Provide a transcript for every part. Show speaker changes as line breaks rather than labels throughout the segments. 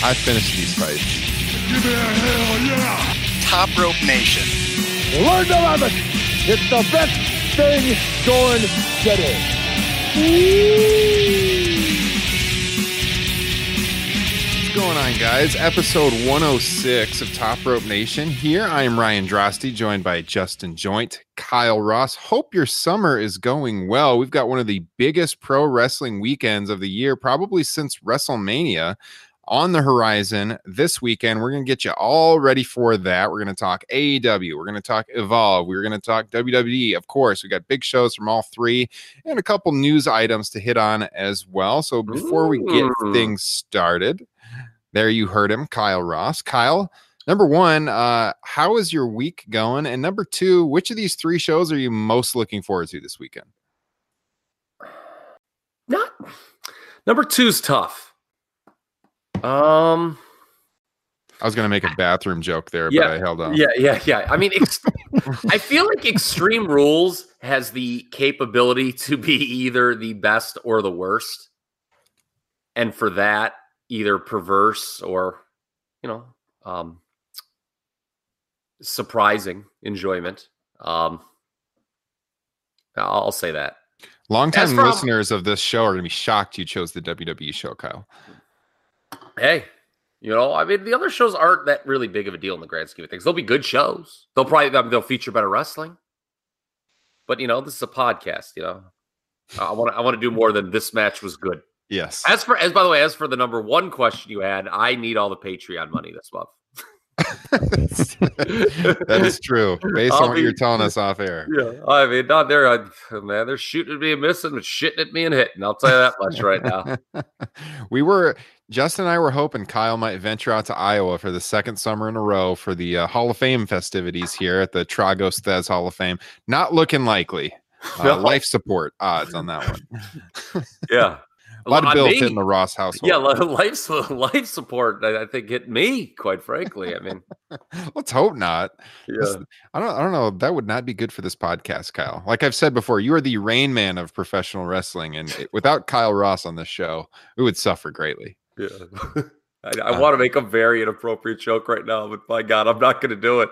I finished these fights.
Give me a hell yeah!
Top Rope Nation.
Learn to love it. It's the best thing going today.
What's going on, guys? Episode 106 of Top Rope Nation. Here I am Ryan Drosty, joined by Justin Joint, Kyle Ross. Hope your summer is going well. We've got one of the biggest pro wrestling weekends of the year, probably since WrestleMania on the horizon this weekend. We're going to get you all ready for that. We're going to talk AEW. We're going to talk Evolve. We're going to talk WWE. Of course, we got big shows from all three and a couple news items to hit on as well. So before we get things started, there you heard him, Kyle Ross. Kyle, number one, uh, how is your week going? And number two, which of these three shows are you most looking forward to this weekend?
Not number two's tough. Um.
I was going to make a bathroom joke there,
Yeah,
but I held on.
Yeah, yeah, yeah. I mean, ex- I feel like Extreme Rules has the capability to be either the best or the worst, and for that, either perverse or, you know, um, surprising enjoyment. Um, I'll I'll say that.
Longtime
from-
listeners of this show are going to be shocked you chose the WWE show, Kyle.
Hey, you know, I mean, the other shows aren't that really big of a deal in the grand scheme of things. They'll be good shows. They'll probably I mean, they'll feature better wrestling. But you know, this is a podcast. You know, I want I want to do more than this match was good.
Yes.
As for as by the way, as for the number one question you had, I need all the Patreon money this month.
that is true. Based
I'll
on what
be-
you're telling us off air.
Yeah, I mean, not there. I, man, they're shooting at me and missing, and shitting at me and hitting. I'll tell you that much right now.
we were Justin and I were hoping Kyle might venture out to Iowa for the second summer in a row for the uh, Hall of Fame festivities here at the Tragos Thesz Hall of Fame. Not looking likely. Uh,
No.
Life support odds on that one.
Yeah,
A lot of bills hitting the Ross household.
Yeah, li- life life support. I I think hit me. Quite frankly, I mean,
Let's hope not.
yeah.
This- I don't. I don't know. That would not be good for this podcast, Kyle. Like I've said before, you are the rain man of professional wrestling, and it- without Kyle Ross on this show, we would suffer greatly.
Yeah. I, I
Uh,
want to make a very inappropriate joke right now, but by God, I'm not going to do it.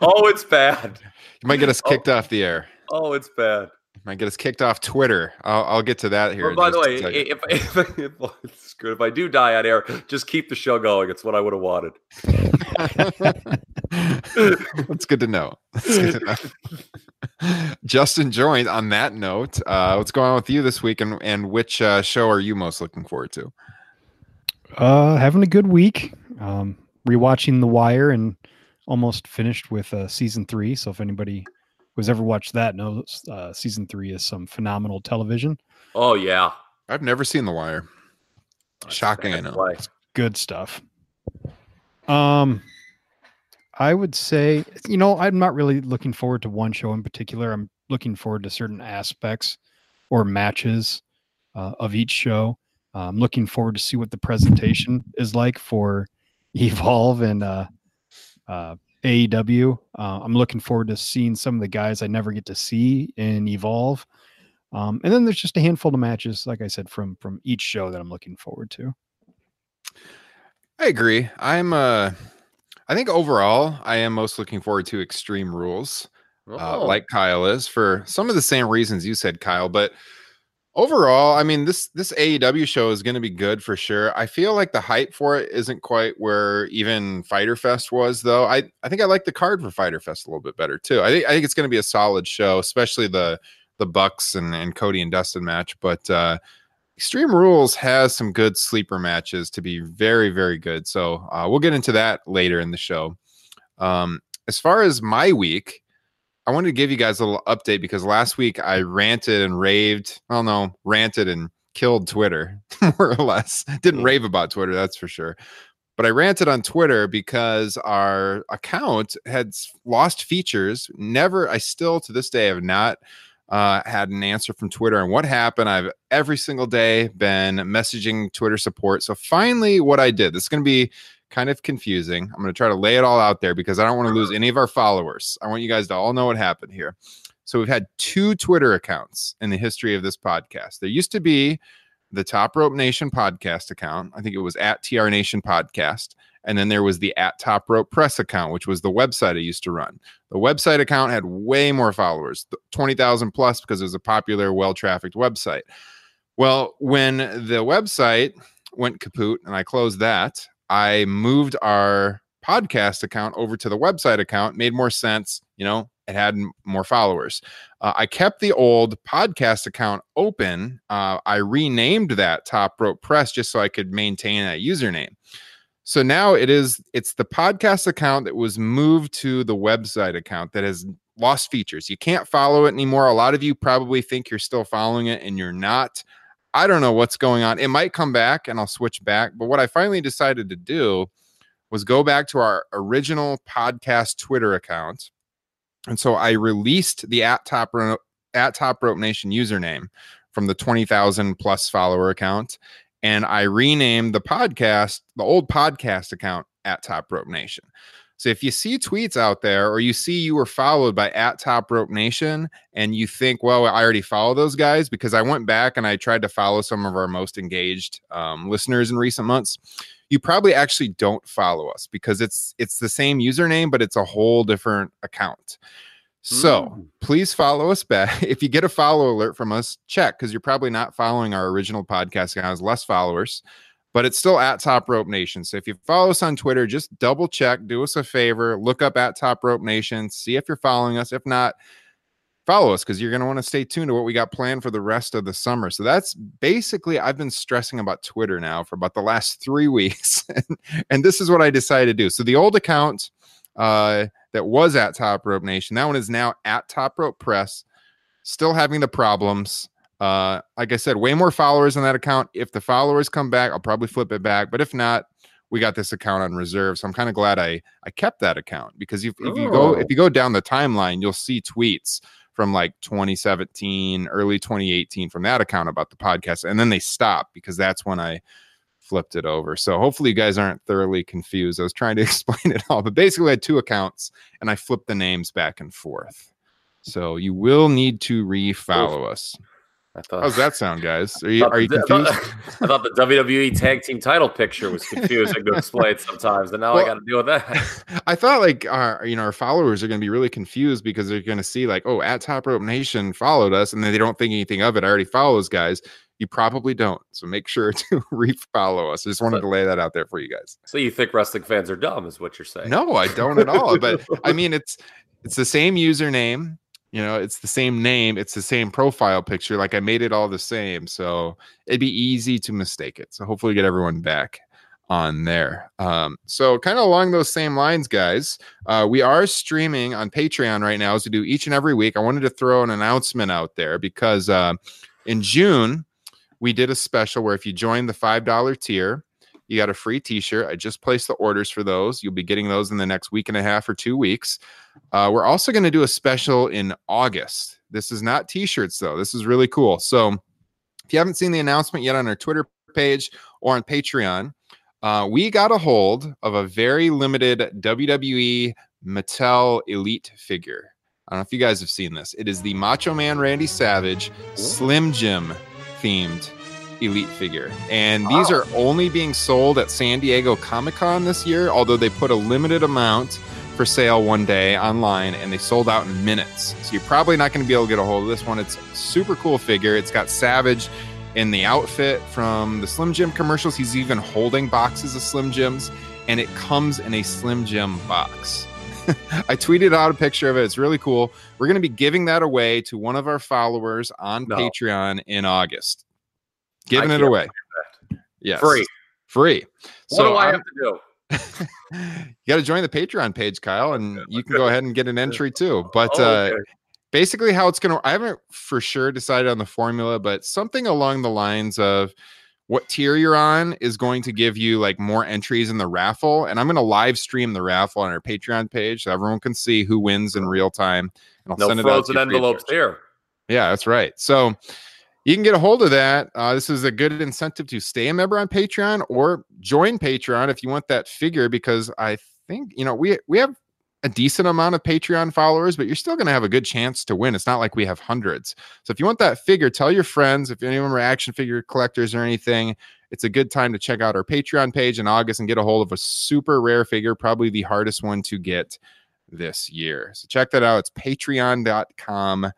oh, it's bad.
You might get us
Oh.
kicked off the air.
Oh, it's bad.
Might get us kicked off Twitter. I'll, I'll get to that here.
Well, by the way,
second.
if, if, if, well, if I do die on air, just keep the show going. It's what I would have wanted.
That's good to know. Good to know. Justin joined on that note. Uh, what's going on with you this week, and, and which uh, show are you most looking forward to?
Uh, having a good week. Um, rewatching The Wire and almost finished with uh, season three. So if anybody who's ever watched that knows, uh, season three is some phenomenal television.
Oh yeah,
I've never seen The Wire. Shocking, I know.
why.
Good stuff. Um, I would say, you know, I'm not really looking forward to one show in particular. I'm looking forward to certain aspects or matches uh, of each show. Uh, I'm looking forward to see what the presentation is like for Evolve and uh, uh, AEW. Uh, I'm looking forward to seeing some of the guys I never get to see in Evolve. Um, and then there's just a handful of matches, like I said, from from each show that I'm looking forward to.
I agree. I'm. Uh, I think overall, I am most looking forward to Extreme Rules. uh,
Oh.
like Kyle is for some of the same reasons you said, Kyle. But Overall, I mean this this AEW show is going to be good for sure. I feel like the hype for it isn't quite where even Fighter Fest was, though. I I think I like the card for Fighter Fest a little bit better too. I think I think it's going to be a solid show, especially the the Bucks and, and Cody and Dustin match. But uh, Extreme Rules has some good sleeper matches to be very very good. So uh, we'll get into that later in the show. Um, as far as my week, I wanted to give you guys a little update because last week I ranted and raved. Well, no, ranted and killed Twitter, more or less. Didn't
Mm.
rave about Twitter, that's for sure. But I ranted on Twitter because our account had lost features. Never, I still to this day have not uh, had an answer from Twitter on what happened. I've every single day been messaging Twitter support. So finally, what I did, this is going to be kind of confusing. I'm going to try to lay it all out there because I don't want to lose any of our followers. I want you guys to all know what happened here. So we've had two Twitter accounts in the history of this podcast. There used to be the Top Rope Nation podcast account. I think it was at TR Nation Podcast. And then there was the at Top Rope Press account, which was the website I used to run. The website account had way more followers, th- 20,000 plus, because it was a popular, well trafficked website. Well, when the website went kaput and I closed that, I moved our podcast account over to the website account. Made more sense. You know, it had more followers. Uh, I kept the old podcast account open. Uh, I renamed that Top Rope Press just so I could maintain that username. So now it is it's the podcast account that was moved to the website account that has lost features. You can't follow it anymore. A lot of you probably think you're still following it and you're not. I don't know what's going on. It might come back and I'll switch back. But what I finally decided to do was go back to our original podcast Twitter account. And so I released the at top at top rope nation username from the 20,000 plus follower account. And I renamed the podcast, the old podcast account at Top Rope Nation. So if you see tweets out there or you see you were followed by at Top Rope Nation and you think, well, I already follow those guys because I went back and I tried to follow some of our most engaged um, listeners in recent months. You probably actually don't follow us because it's it's the same username, but it's a whole different account. So
Mm.
please follow us back. If you get a follow alert from us, check because you're probably not following our original podcast account, has less followers, but it's still at Top Rope Nation. So if you follow us on Twitter, just double check, do us a favor, look up at Top Rope Nation, see if you're following us. If not, follow us because you're going to want to stay tuned to what we got planned for the rest of the summer. So that's basically, I've been stressing about Twitter now for about the last three weeks. and this is what I decided to do. So the old account, uh, that was at Top Rope Nation. That one is now at Top Rope Press, still having the problems. Uh, like I said, way more followers on that account. If the followers come back, I'll probably flip it back. But if not, we got this account on reserve. So I'm kind of glad I I kept that account because if, if you go
Oh.
if you go down the timeline, you'll see tweets from like 2017, early 2018 from that account about the podcast, and then they stopped because that's when I flipped it over. So hopefully you guys aren't thoroughly confused. I was trying to explain it all, but basically I had two accounts and I flipped the names back and forth. So you will need to refollow us.
I thought,
How's that sound, guys? Are you are you
the- I
confused?
thought, I thought the WWE tag team title picture was confusing to explain sometimes, and now I got to deal with that.
I thought like our you know our followers are going to be really confused because they're going to see like oh at Top Rope Nation followed us and then they don't think anything of it. I already follow those guys. You probably don't, so make sure to refollow us. I just wanted to lay that out there for you guys.
So you think wrestling fans are dumb, is what you're saying?
No, I don't at all. But I mean, it's it's the same username. You know, it's the same name. It's the same profile picture. Like I made it all the same, so it'd be easy to mistake it. So hopefully, get everyone back on there. Um, so kind of along those same lines, guys, uh, we are streaming on Patreon right now, as we do each and every week. I wanted to throw an announcement out there because uh, in June we did a special where if you join the five dollar tier, you got a free t-shirt. I just placed the orders for those. You'll be getting those in the next week and a half or two weeks. Uh, we're also going to do a special in August. This is not t-shirts though. This is really cool. So if you haven't seen the announcement yet on our Twitter page or on Patreon, uh, we got a hold of a very limited WWE Mattel Elite figure. I don't know if you guys have seen this. It is the Macho Man Randy Savage Slim Jim themed elite figure. And these
Wow.
are only being sold at San Diego Comic Con this year, although they put a limited amount for sale one day online and they sold out in minutes. So you're probably not going to be able to get a hold of this one. It's a super cool figure. It's got Savage in the outfit from the Slim Jim commercials. He's even holding boxes of Slim Jims and it comes in a Slim Jim box. I tweeted out a picture of it. It's really cool. We're going to be giving that away to one of our followers on
No.
Patreon in August. Giving it away. Yes.
Free.
Free.
What do I
I'm-
have to do?
you got to join the Patreon page, Kyle, and you can go ahead and get an entry too. But
Oh,
uh, basically, how it's going to, I haven't for sure decided on the formula, but something along the lines of what tier you're on is going to give you like more entries in the raffle. And I'm going to live stream the raffle on our Patreon page so everyone can see who wins in real time. And I'll
no
send it out to
frozen
you free of
envelopes here.
Yeah, that's right. So you can get a hold of that. Uh, this is a good incentive to stay a member on Patreon or join Patreon if you want that figure, because I think you know we we have a decent amount of Patreon followers, but you're still going to have a good chance to win. It's not like we have hundreds. So if you want that figure, tell your friends. If any of them are action figure collectors or anything, it's a good time to check out our Patreon page in August and get a hold of a super rare figure, probably the hardest one to get this year. So check that out. It's patreon.com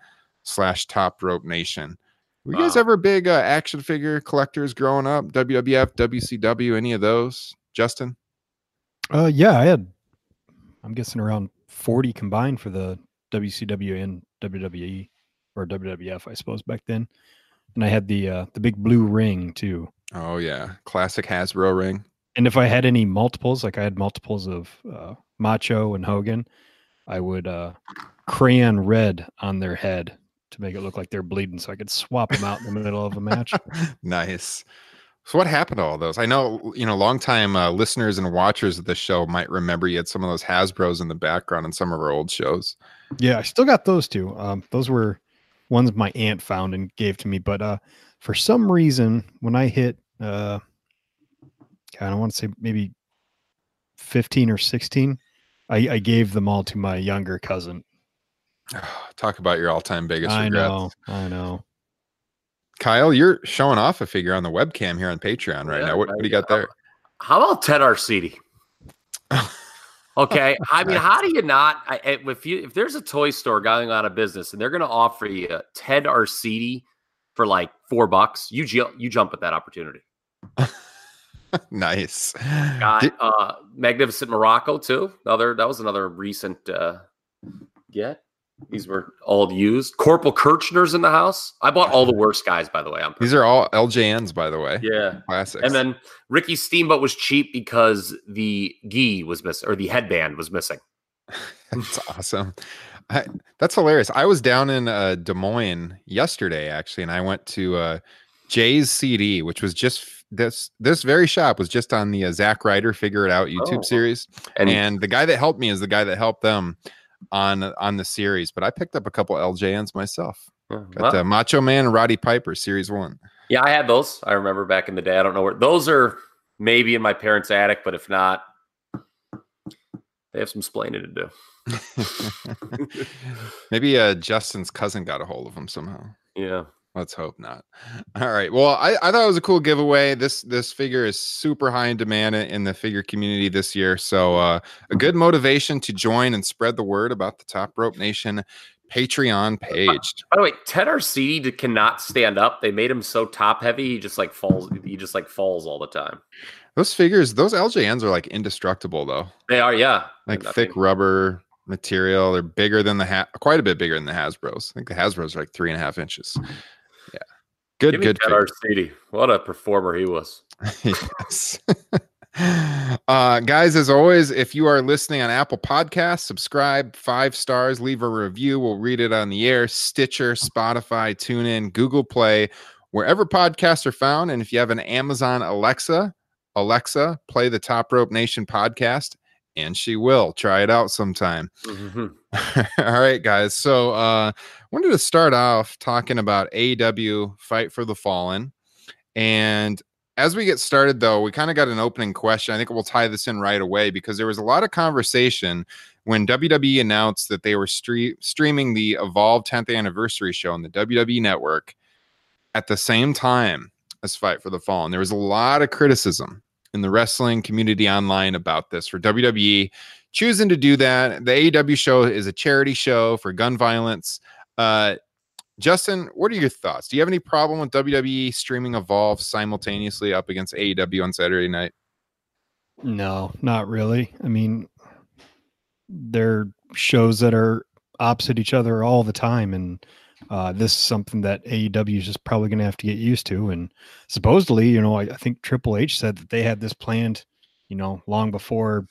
slash top rope nation. Were you guys
Wow.
ever big uh, action figure collectors growing up? WWF, WCW, any of those? Justin?
Uh, yeah, I had, I'm guessing around 40 combined for the WCW and WWE or WWF, I suppose, back then. And I had the uh, the big blue ring too.
Oh yeah, classic Hasbro ring.
And if I had any multiples, like I had multiples of uh, Macho and Hogan, I would uh, crayon red on their head to make it look like they're bleeding, so I could swap them out in the middle of a match.
nice. So what happened to all those? I know you know, longtime uh, listeners and watchers of the show might remember you had some of those Hasbro's in the background in some of our old shows.
Yeah, I still got those two. Um, those were ones my aunt found and gave to me. But uh, for some reason, when I hit, uh, I don't want to say maybe 15 or 16, I, I gave them all to my younger cousin.
Talk about your all-time biggest
I
regrets.
know, I know.
Kyle, you're showing off a figure on the webcam here on Patreon right
Yeah,
now. What, what do you got there?
How about Ted Arcidi? Okay, I mean, how do you not? I, I- if you if there's a toy store going out of business and they're going to offer you Ted Arcidi for like four bucks, you you jump at that opportunity.
nice.
Got
Did-
uh, Magnificent Muraco too. Another that was another recent uh, get. These were all used. Corporal Kirchner's in the house. I bought all the worst guys, by the way.
These are all LJNs, by the way.
yeah.
Classics.
And then Ricky Steamboat was cheap because the gi was missing or the headband was missing.
That's awesome. I, that's hilarious. I was down in uh, Des Moines yesterday, actually, and I went to uh, Jay's CD, which was just this this very shop was just on the uh, Zack Ryder Figure It Out YouTube
Oh.
series,
And,
and the guy that helped me is the guy that helped them on on the series. But I picked up a couple LJNs myself.
uh,
Got
well,
uh, Macho Man and Roddy Piper Series One.
yeah, I had those. I remember back in the day. I don't know where those are. Maybe in my parents' attic, but if not, they have some splaining to do.
Maybe uh, Justin's cousin got a hold of him somehow.
Yeah.
Let's hope not. All right. Well, I, I thought it was a cool giveaway. This this figure is super high in demand in the figure community this year. So uh, a good motivation to join and spread the word about the Top Rope Nation Patreon page.
By the way, Ted Arcidi cannot stand up. They made him so top heavy. He just like falls. He just like falls all the time.
Those figures, those LJNs are like indestructible though.
They are, yeah.
Like thick
mean,
rubber material. They're bigger than the ha- quite a bit bigger than the Hasbro's. I think the Hasbro's are like three and a half inches. Good,
Give
good.
Ted. Arcidi. What a performer he was.
yes. uh, guys, as always, if you are listening on Apple Podcasts, subscribe, five stars, leave a review. We'll read it on the air. Stitcher, Spotify, TuneIn, Google Play, wherever podcasts are found. And if you have an Amazon Alexa, Alexa, play the Top Rope Nation podcast, and she will. Try it out sometime.
Mhm.
All right, guys. So uh wanted to start off talking about AEW Fight for the Fallen. And as we get started, though, we kind of got an opening question. I think we'll tie this in right away because there was a lot of conversation when WWE announced that they were stre- streaming the Evolve 10th anniversary show on the WWE network at the same time as Fight for the Fallen. There was a lot of criticism in the wrestling community online about this for WWE choosing to do that. The AEW show is a charity show for gun violence. Uh, Justin, what are your thoughts? Do you have any problem with WWE streaming Evolve simultaneously up against AEW on Saturday night?
No, not really. I mean, they're shows that are opposite each other all the time, and uh, this is something that AEW is just probably going to have to get used to. And supposedly, you know, I, I think Triple H said that they had this planned, you know, long before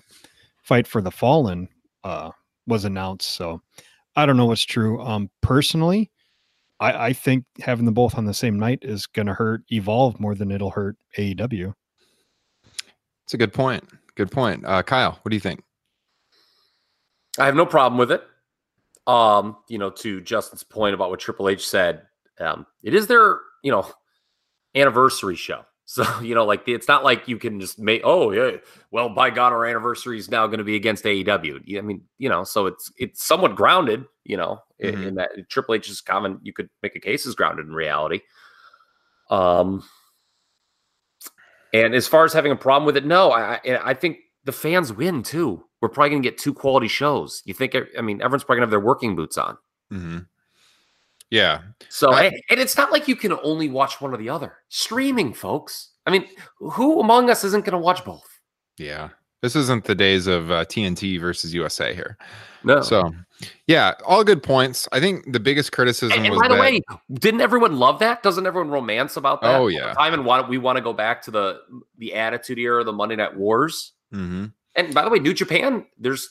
Fight for the Fallen uh, was announced. So I don't know what's true. Um, personally, I, I think having them both on the same night is going to hurt Evolve more than it'll hurt AEW.
It's a good point. Good point. Uh, Kyle, what do you think?
I have no problem with it. Um, you know, to Justin's point about what Triple H said, um, it is their, you know, anniversary show. So, you know, like it's not like you can just make, oh, yeah, well, by God, our anniversary is now going to be against AEW. I mean, you know, so it's it's somewhat grounded, you know, in,
Mhm.
in that Triple H is common. you could make a case is grounded in reality. Um, and as far as having a problem with it, no, I I I think the fans win too. We're probably going to get two quality shows. You think? I mean, everyone's probably going to have their working boots on.
Mm-hmm. Yeah.
So,
I-
and, it's not like you can only watch one or the other. Streaming, folks. I mean, who among us isn't going to watch both?
Yeah. This isn't the days of uh, TNT versus USA here.
No.
So, yeah, all good points. I think the biggest criticism
and, and
was
by the way, didn't everyone love that? Doesn't everyone romance about that?
Oh, yeah.
time and want we want to go back to the the Attitude Era, the Monday Night Wars.
Mhm.
And by the way, New Japan, there's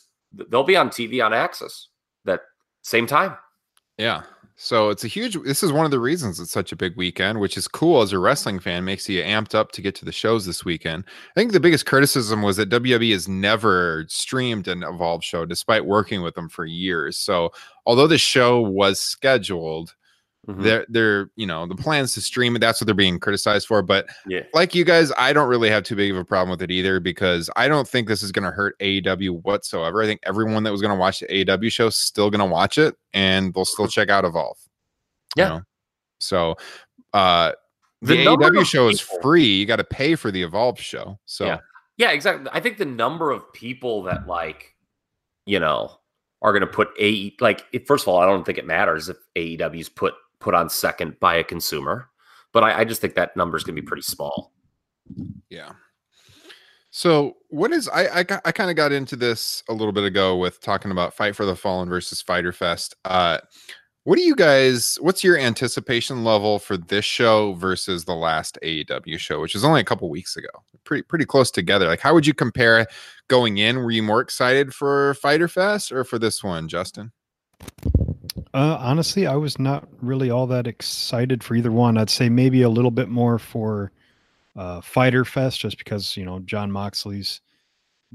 they'll be on TV on AXS that same time.
Yeah. So it's a huge. This is one of the reasons it's such a big weekend, which is cool as a wrestling fan. Makes you amped up to get to the shows this weekend. I think the biggest criticism was that WWE has never streamed an Evolve show, despite working with them for years. So although the show was scheduled,
Mhm.
they're they're you know the plans to stream it. That's what they're being criticized for. But
Yeah.
like you guys, I don't really have too big of a problem with it either because I don't think this is going to hurt AEW whatsoever. I think everyone that was going to watch the AEW show is still going to watch it and they'll still check out Evolve. you
Yeah.
know? So uh the,
The
AEW show is free. You got to pay for the Evolve show. So
Yeah. Yeah, exactly. I think the number of people that like, you know, are going to put a like. First of all, I don't think it matters if AEW's put put on second by a consumer, but I, I just think that number is going to be pretty small.
Yeah. So what is I I, I kind of got into this a little bit ago with talking about Fight for the Fallen versus Fighter Fest. Uh what do you guys what's your anticipation level for this show versus the last AEW show, which was only a couple weeks ago? Pretty pretty close together. Like how would you compare going in? Were you more excited for Fighter Fest or for this one, Justin?
Uh, honestly, I was not really all that excited for either one. I'd say maybe a little bit more for uh, Fighter Fest, just because you know Jon Moxley's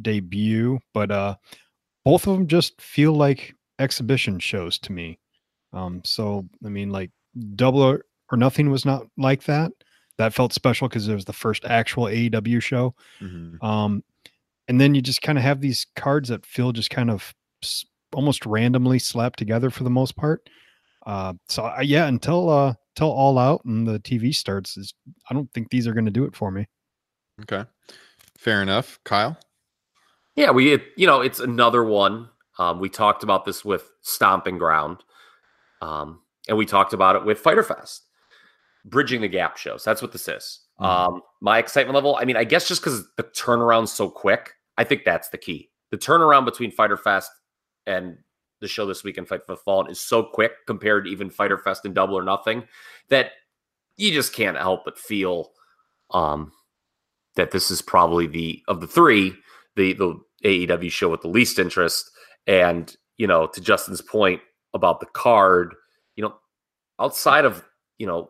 debut. But uh, both of them just feel like exhibition shows to me. Um, so I mean, like Double or, or Nothing was not like that. That felt special because it was the first actual AEW show. Um, and then you just kind of have these cards that feel just kind of s- almost randomly slapped together for the most part. Uh, so I, yeah, until uh, until All Out and the TV starts, is I don't think these are going to do it for me.
Okay. Fair enough. Kyle?
Yeah, we it- you know it's another one. Um, we talked about this with Stomping Ground, um, and we talked about it with Fighter Fest, bridging the gap shows. That's what this is.
Mhm.
Um, my excitement level. I mean, I guess just because the turnaround's so quick, I think that's the key. The turnaround between Fighter Fest and the show this week weekend, Fight for the Fallen, is so quick compared to even Fighter Fest and Double or Nothing that you just can't help but feel um, that this is probably the of the three the the AEW show with the least interest. And you know, to Justin's point about the card, you know, outside of you know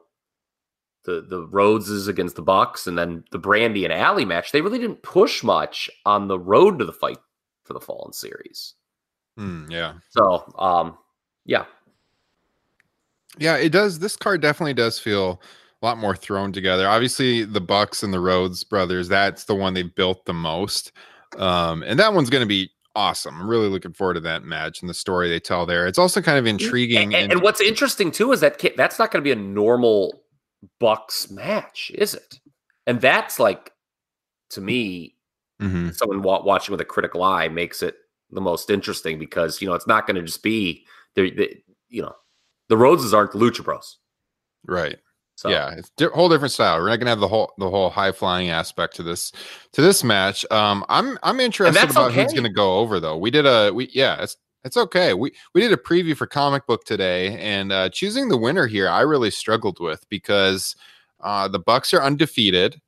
the the Rhodeses against the Bucks and then the Brandi and Allie match, they really didn't push much on the road to the fight for the Fallen series.
Hmm, yeah.
So, um, yeah,
Yeah, it does. This card definitely does feel a lot more thrown together. Obviously, the Bucks and the Rhodes brothers, that's the one they've built the most. Um, and that one's going to be awesome. I'm really looking forward to that match and the story they tell there. It's also kind of intriguing.
And, and what's interesting too is that that's not going to be a normal Bucks match, is it? And that's like, to me,
Mhm.
someone watching with a critical eye makes it the most interesting because you know it's not going to just be the, the you know the Rhodeses aren't the Lucha Bros.
Right.
So
yeah, it's a whole different style. We're not gonna have the whole the whole high flying aspect to this to this match. Um, I'm I'm interested about who's gonna go over though. We did a we yeah, it's it's okay. We we did a preview for comic book today, and uh, choosing the winner here, I really struggled with because uh, the Bucks are undefeated,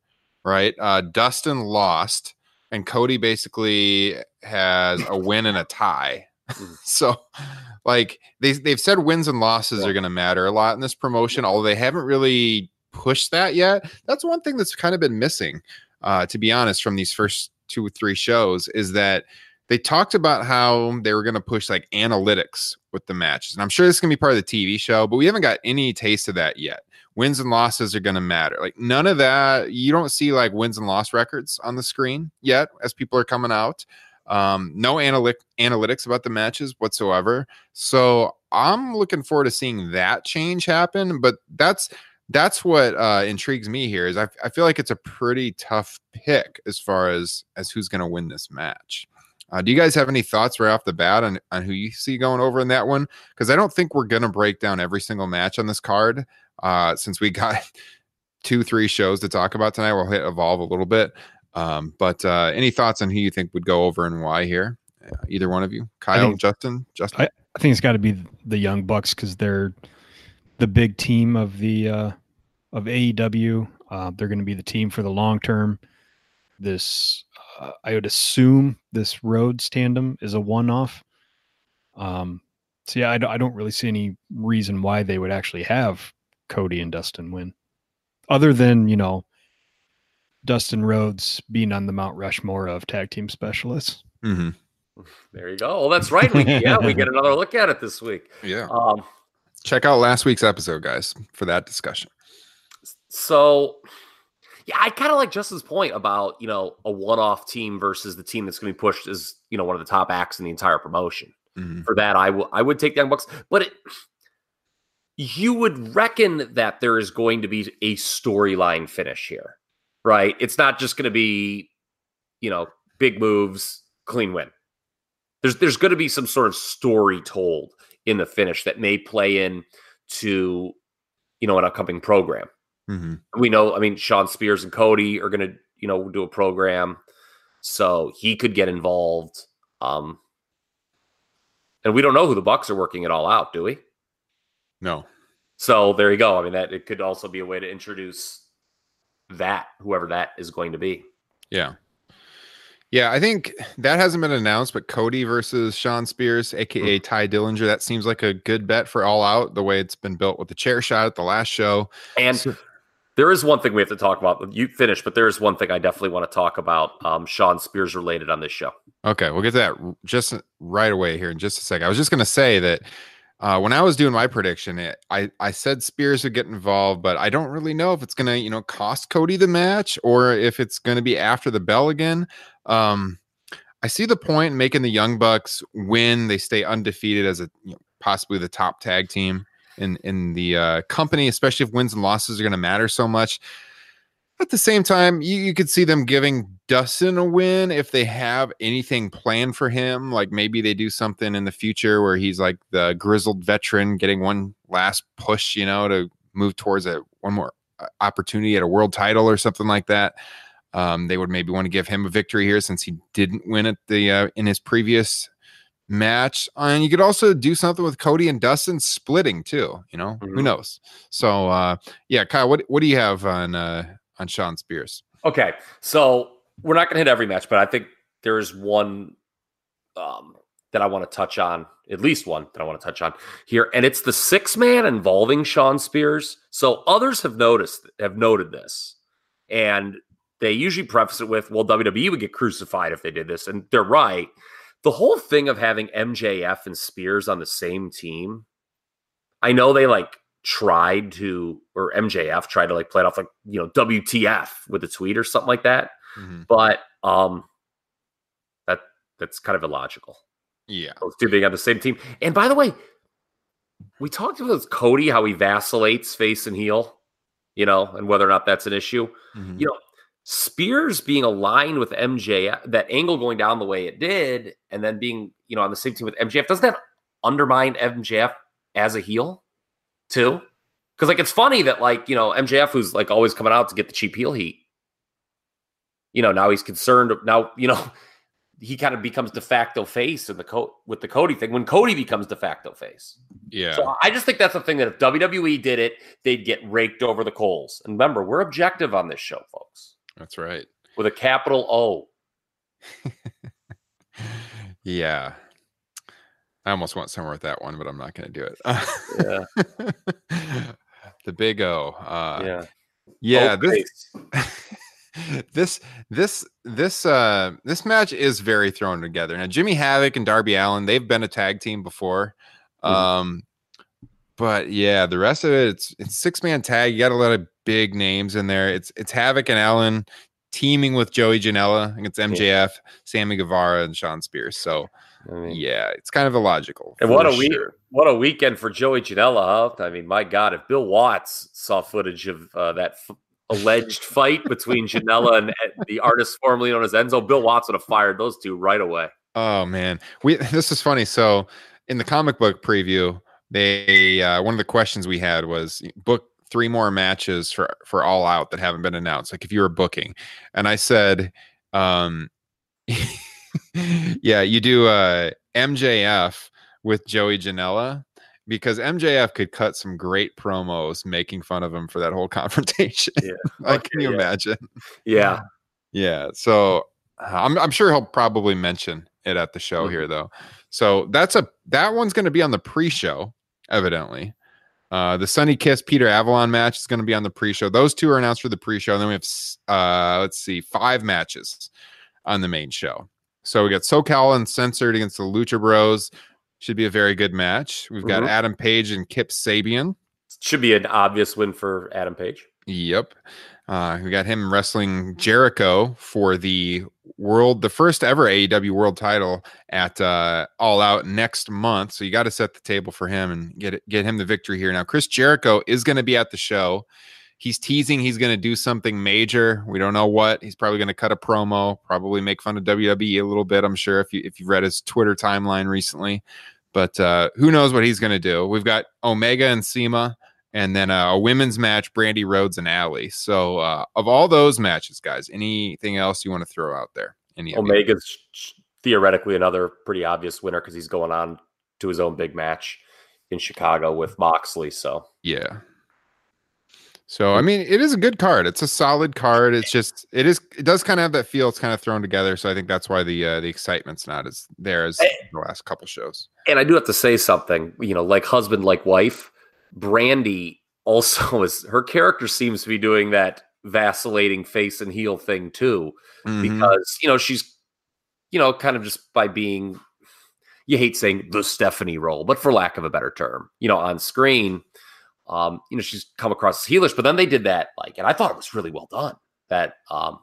right? Uh, Dustin lost, and Cody basically has a win and a tie.
Mhm.
so, like they they've said wins and losses
Yeah.
are going to matter a lot in this promotion, although they haven't really pushed that yet. That's one thing that's kind of been missing, uh, to be honest, from these first two or three shows is that they talked about how they were going to push like analytics with the matches. And I'm sure this is going to be part of the TV show, but we haven't got any taste of that yet. Wins and losses are going to matter. Like none of that. You don't see like wins and loss records on the screen yet as people are coming out. Um, no analytic analytics about the matches whatsoever. So I'm looking forward to seeing that change happen. But that's that's what uh, intrigues me here is I, I feel like it's a pretty tough pick as far as as who's going to win this match. Uh, do you guys have any thoughts right off the bat on, on who you see going over in that one? Because I don't think we're going to break down every single match on this card uh, since we got two, three shows to talk about tonight. We'll hit evolve a little bit. Um, but uh, any thoughts on who you think would go over and why here? Uh, either one of you, Kyle,
think-
Justin, Justin.
I think it's got to be the Young Bucks because they're the big team of the uh, of AEW. Uh, they're going to be the team for the long term. This, uh, I would assume, this Rhodes tandem is a one off. Um, so yeah, I, I don't really see any reason why they would actually have Cody and Dustin win, other than you know Dustin Rhodes being on the Mount Rushmore of tag team specialists.
Mhm.
there you go. Well, that's right. We, yeah, we get another look at it this week.
Yeah.
Um,
Check out last week's episode, guys, for that discussion.
So, yeah, I kind of like Justin's point about you know a one-off team versus the team that's going to be pushed as you know one of the top acts in the entire promotion.
Mhm.
For that, I will I would take Young Bucks, but it, you would reckon that there is going to be a storyline finish here, right? It's not just going to be you know big moves, clean win. There's there's going to be some sort of story told in the finish that may play in to you know an upcoming program
Mhm.
we know i mean shawn spears and cody are gonna you know do a program so he could get involved um and we don't know who the bucks are working it all out do we
No.
so there you go i mean that it could also be a way to introduce that whoever that is going to be
Yeah. Yeah, I think that hasn't been announced, but Cody versus Shawn Spears, aka Tye Dillinger, that seems like a good bet for all out the way it's been built with the chair shot at the last show.
and
So-
there is one thing we have to talk about you finish but there is one thing i definitely want to talk about um shawn spears related on this show
Okay, we'll get to that just right away here in just a second. I was just going to say that uh, when I was doing my prediction, it, I I said Spears would get involved, but I don't really know if it's to you know cost Cody the match or if it's to be after the bell again. Um, I see the point in making the Young Bucks win; they stay undefeated as a you know, possibly the top tag team in in the uh, company, especially if wins and losses are to matter so much. At the same time, you, you could see them giving Dustin a win if they have anything planned for him. Like maybe they do something in the future where he's like the grizzled veteran getting one last push, you know, to move towards a one more uh, opportunity at a world title or something like that. Um, they would maybe want to give him a victory here since he didn't win at the uh, in his previous match. And you could also do something with Cody and Dustin splitting too. You know, who
Mhm.
knows? So uh, yeah, Kyle, what what do you have on uh, on Shawn Spears?
Okay, so we're not going to hit every match, but I think there is one um, that I want to touch on, at least one that I want to touch on here, and it's the six man involving Shawn Spears. So others have noticed, have noted this, and they usually preface it with, "Well, WWE would get crucified if they did this," and they're right. The whole thing of having MJF and Spears on the same team, I know they like tried to, or MJF tried to like play it off like you know WTF with a tweet or something like that, but um, that that's kind of illogical.
Yeah.
Those two being on the same team. And by the way, we talked about Cody how he vacillates face and heel, you know, and whether or not that's an issue.
Mhm.
You know, Spears being aligned with MJF, that angle going down the way it did, and then being, you know, on the same team with MJF, doesn't that undermine MJF as a heel too? Because like it's funny that like, you know, MJF who's like always coming out to get the cheap heel heat. You know, now he's concerned now, you know, he kind of becomes de facto face in the co- with the Cody thing when Cody becomes de facto face.
Yeah.
So I just think that's the thing that if WWE did it, they'd get raked over the coals. And remember, we're objective on this show, folks,
That's right.
with a capital O.
Yeah. I almost went somewhere with that one, but I'm not going to do it.
Yeah.
the big O. Uh,
yeah.
yeah.
Both
This, this, this, this, uh, this match is very thrown together. Now, Jimmy Havoc and Darby Allin, they've been a tag team before.
Mhm.
Um, but yeah, the rest of it, it's it's six man tag. You got a lot of big names in there. It's it's Havoc and Allin teaming with Joey Janela against MJF, Sammy Guevara, and Shawn Spears. So
I mean,
yeah, it's kind of illogical.
And what
for
a week! What a weekend for Joey Janela, huh? I mean, my God, if Bill Watts saw footage of uh, that f- alleged fight between Janela and uh, the artist formerly known as Enzo, Bill Watts would have fired those two right away.
Oh man, we this is funny. So in the comic book preview, they uh, one of the questions we had was book three more matches for for All Out that haven't been announced. Like if you were booking, and I said, um, yeah, you do uh, MJF with Joey Janela. Because MJF could cut some great promos making fun of him for that whole confrontation.
Yeah.
like,
Okay,
can you
yeah.
imagine?
Yeah,
Yeah. So I'm I'm sure he'll probably mention it at the show
Mhm.
here though. So that's a that one's going to be on the pre-show, evidently. Uh, the Sonny Kiss Peter Avalon match is going to be on the pre-show. Those two are announced for the pre-show. And then we have uh, let's see, five matches on the main show. So we got SoCal Uncensored against the Lucha Bros. Should be a very good match. We've got
Mhm.
Adam Page and Kip Sabian.
should be an obvious win for Adam Page.
Yep. Uh, we got him wrestling Jericho for the world, the first ever AEW world title at uh, All Out next month. So you got to set the table for him and get it, get him the victory here. Now, Chris Jericho is going to be at the show. He's teasing he's going to do something major. We don't know what. He's probably going to cut a promo, probably make fun of WWE a little bit. I'm sure if you if you've read his Twitter timeline recently, but uh, who knows what he's going to do? We've got Omega and CIMA and then uh, a women's match, Brandi Rhodes and Allie. So, uh, of all those matches, guys, anything else you want to throw out there? Any?
Omega's theoretically another pretty obvious winner because he's going on to his own big match in Chicago with Moxley. So
Yeah. So, I mean, it is a good card. It's a solid card. It's just, it is, it does kind of have that feel. It's kind of thrown together. So, I think that's why the uh, the excitement's not as there as
Eh.
the last couple shows.
and I do have to say something, you know, like husband, like wife, Brandi also is her character seems to be doing that vacillating face and heel thing too,
Mhm.
because you know, she's you know, kind of just by being you hate saying the Stephanie role, but for lack of a better term, you know, on screen, um, you know, she's come across as heelish, but then they did that, like, and I thought it was really well done. That um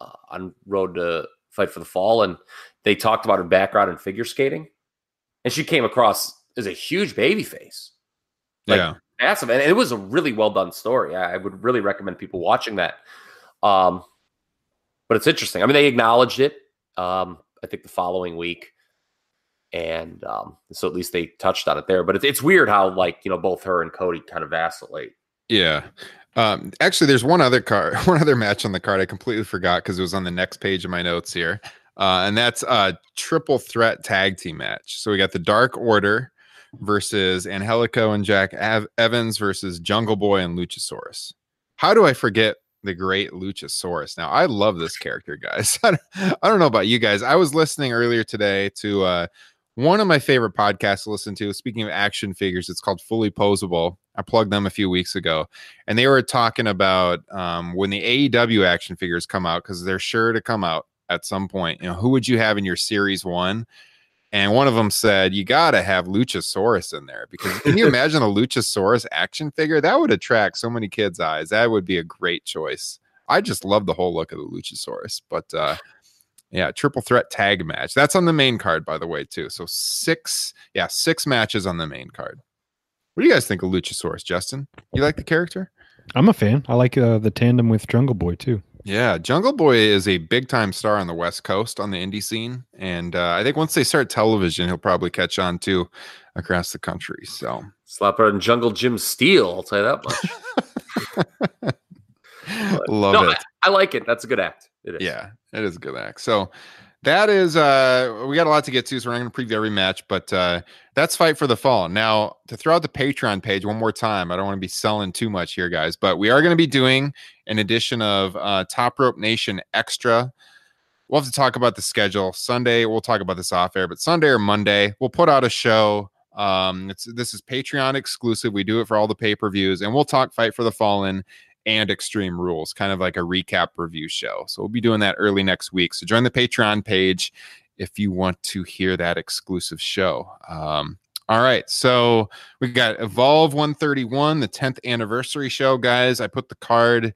uh, on Road to Fight for the Fall, and they talked about her background in figure skating, and she came across as a huge baby face, like,
yeah.
massive, and it was a really well done story. I, I would really recommend people watching that. Um, but it's interesting. I mean, they acknowledged it. Um, I think the following week, and um, so at least they touched on it there. But it's it's weird how like you know both her and Cody kind of vacillate.
Yeah. Um, actually, there's one other card, one other match on the card I completely forgot because it was on the next page of my notes here. Uh, and that's a triple threat tag team match. So we got the Dark Order versus Angelico and Jack Av- Evans versus Jungle Boy and Luchasaurus. How do I forget the great Luchasaurus? Now, I love this character, guys. I don't, know about you guys. I was listening earlier today to uh, one of my favorite podcasts to listen to. Speaking of action figures, it's called Fully Posable. I plugged them a few weeks ago, and they were talking about um, when the AEW action figures come out because they're sure to come out at some point. You know, who would you have in your series one? And one of them said, You got to have Luchasaurus in there because can you imagine a Luchasaurus action figure? That would attract so many kids' eyes. That would be a great choice. I just love the whole look of the Luchasaurus. But uh, yeah, triple threat tag match. That's on the main card, by the way, too. So six, yeah, six matches on the main card. What do you guys think of Luchasaurus, Justin? You like the character?
I'm a fan. I like uh, the tandem with Jungle Boy too.
Yeah, Jungle Boy is a big time star on the West Coast on the indie scene, and uh, I think once they start television, he'll probably catch on too across the country. So
Slap better than Jungle Jim Steele. I'll tell you that much.
love
no,
it.
I, I like it. That's a good act. It is.
Yeah, it is a good act. So that is uh we got a lot to get to, so we're not gonna preview every match, but uh that's fight for the fall. Now to throw out the Patreon page one more time, I don't want to be selling too much here, guys, but we are gonna be doing an edition of uh Top Rope Nation Extra. We'll have to talk about the schedule. Sunday, we'll talk about this off air, but Sunday or Monday, we'll put out a show. Um, it's this is Patreon exclusive. We do it for all the pay-per-views, and we'll talk Fight for the Fallen and Extreme Rules, kind of like a recap review show. So we'll be doing that early next week. So join the Patreon page if you want to hear that exclusive show. Um, all right. So we got Evolve 131, the 10th anniversary show, guys. I put the card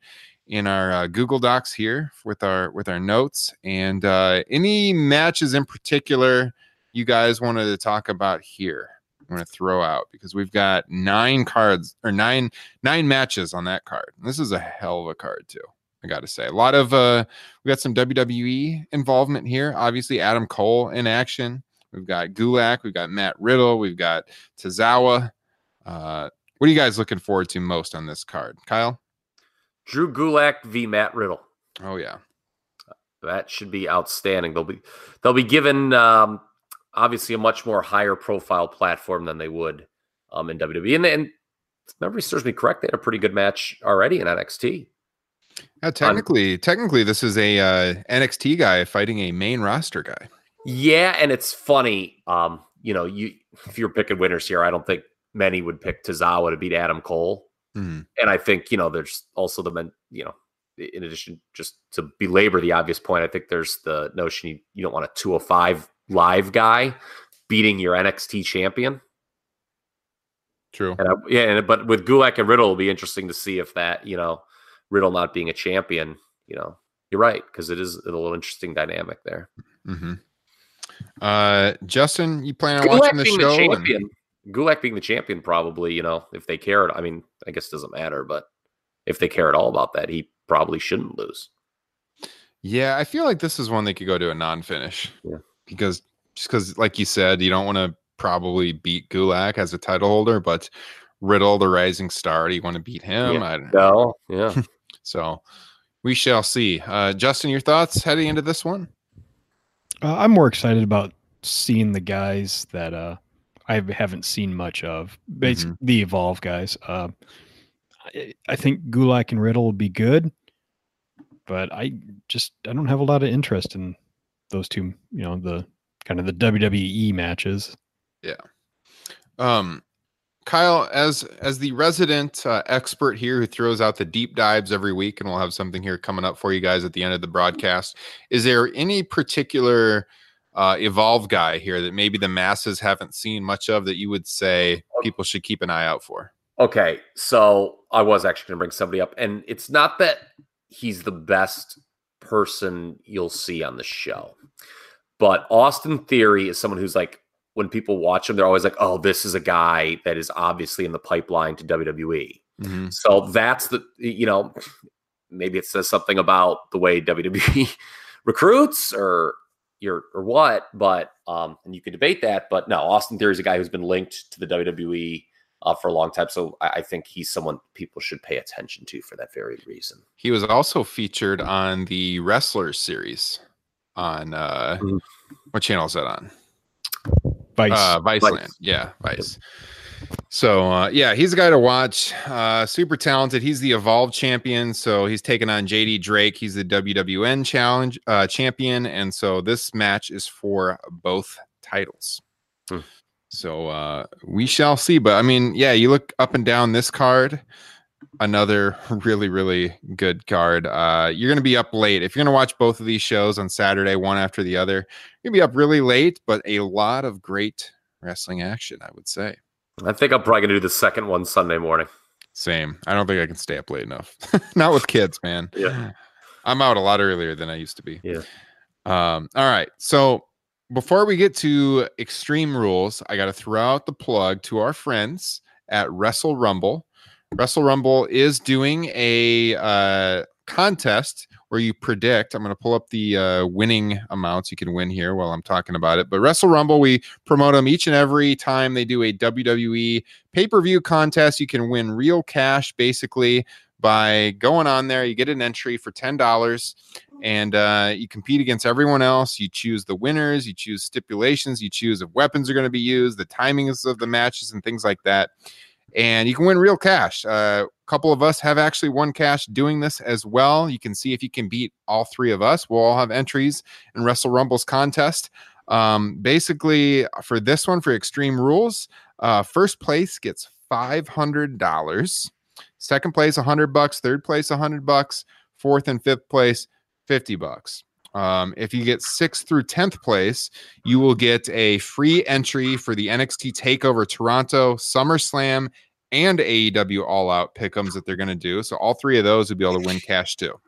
in our uh, Google Docs here with our with our notes and uh, any matches in particular you guys wanted to talk about here. I'm going to throw out because we've got nine cards or nine nine matches on that card. This is a hell of a card too. I got to say, a lot of uh, we got some WWE involvement here. Obviously, Adam Cole in action. We've got Gulak. We've got Matt Riddle. We've got Tozawa. Uh, what are you guys looking forward to most on this card, Kyle?
Drew Gulak v. Matt Riddle.
Oh yeah,
That should be outstanding. They'll be they'll be given um, obviously a much more higher profile platform than they would um, in WWE. And, and if memory serves me correct, they had a pretty good match already in NXT.
yeah. Technically, technically, this is a uh, NXT guy fighting a main roster guy.
Yeah, and it's funny. Um, you know, you if you're picking winners here, I don't think many would pick Tozawa to beat Adam Cole.
Mhm.
And I think, you know, there's also the men, you know, in addition, just to belabor the obvious point, I think there's the notion you, you don't want a 205 live guy beating your NXT champion.
True.
And I, yeah, and, but with Gulak and Riddle, it'll be interesting to see if that, you know, Riddle not being a champion, you know, you're right, because it is a little interesting dynamic there.
hmm Uh, Justin, you plan on watching the show?
the
and-
Gulak being the champion, probably, you know, if they care, I mean, I guess it doesn't matter, but if they care at all about that, he probably shouldn't lose.
Yeah, I feel like this is one they could go to a non-finish.
Yeah.
Because just because, like you said, you don't want to probably beat Gulak as a title holder, but Riddle, the rising star, do you want to beat him?
Yeah.
I don't know.
No, yeah.
So we shall see. Uh, Justin, your thoughts heading into this one?
Uh, I'm more excited about seeing the guys that uh, I haven't seen much of. Basically, the Evolve guys. Uh, I, I think Gulak and Riddle will be good, but I just I don't have a lot of interest in those two. You know, the kind of the WWE matches. Yeah.
Um, Kyle, as as the resident uh, expert here who throws out the deep dives every week, and we'll have something here coming up for you guys at the end of the broadcast. Is there any particular uh, evolve guy here that maybe the masses haven't seen much of that you would say people should keep an eye out for?
Okay, so I was actually going to bring somebody up, and it's not that he's the best person you'll see on the show, but Austin Theory is someone who's like, when people watch him, they're always like, "Oh, this is a guy that is obviously in the pipeline to WWE."
Mhm.
So that's the you know, maybe it says something about the way WWE recruits or your or what, but um, and you could debate that. But no, Austin Theory is a guy who's been linked to the WWE uh, for a long time, so I, I think he's someone people should pay attention to for that very reason.
He was also featured on the Wrestlers series on uh,
Mhm.
what channel is that on?
Vice.
Uh, Vice
Vice.
Land. Yeah, Vice. So uh, yeah, he's a guy to watch. Uh, super talented. He's the Evolve champion. So he's taking on JD Drake. He's the WWN challenge uh, champion, and so this match is for both titles.
Hmm.
So uh, we shall see. But I mean, yeah, you look up and down this card. Another really, really good card. Uh, you're going to be up late if you're going to watch both of these shows on Saturday, one after the other. You're going to be up really late, but a lot of great wrestling action, I would say.
I think I'm probably gonna do the second one Sunday morning.
Same. I don't think I can stay up late enough. Not with kids, man.
Yeah.
I'm out a lot earlier than I used to be.
Yeah.
Um, all right. So before we get to extreme rules, I got to throw out the plug to our friends at Wrestle Rumble. Wrestle Rumble is doing a uh, contest where you predict. I'm going to pull up the uh, winning amounts you can win here while I'm talking about it. But Wrestle Rumble, we promote them each and every time they do a WWE pay per view contest. You can win real cash basically by going on there. You get an entry for $10 and uh, you compete against everyone else. You choose the winners, you choose stipulations, you choose if weapons are going to be used, the timings of the matches, and things like that. And you can win real cash. Uh, a couple of us have actually won cash doing this as well. You can see if you can beat all three of us. We'll all have entries in Wrestle Rumbles contest. Um, basically, for this one, for Extreme Rules, uh, first place gets $500. Second place, a 100 bucks. Third place, a 100 bucks. Fourth and fifth place, 50 bucks. Um, if you get sixth through 10th place, you will get a free entry for the NXT TakeOver Toronto, SummerSlam, and AEW All Out pickums that they're going to do. So all three of those would be able to win cash too.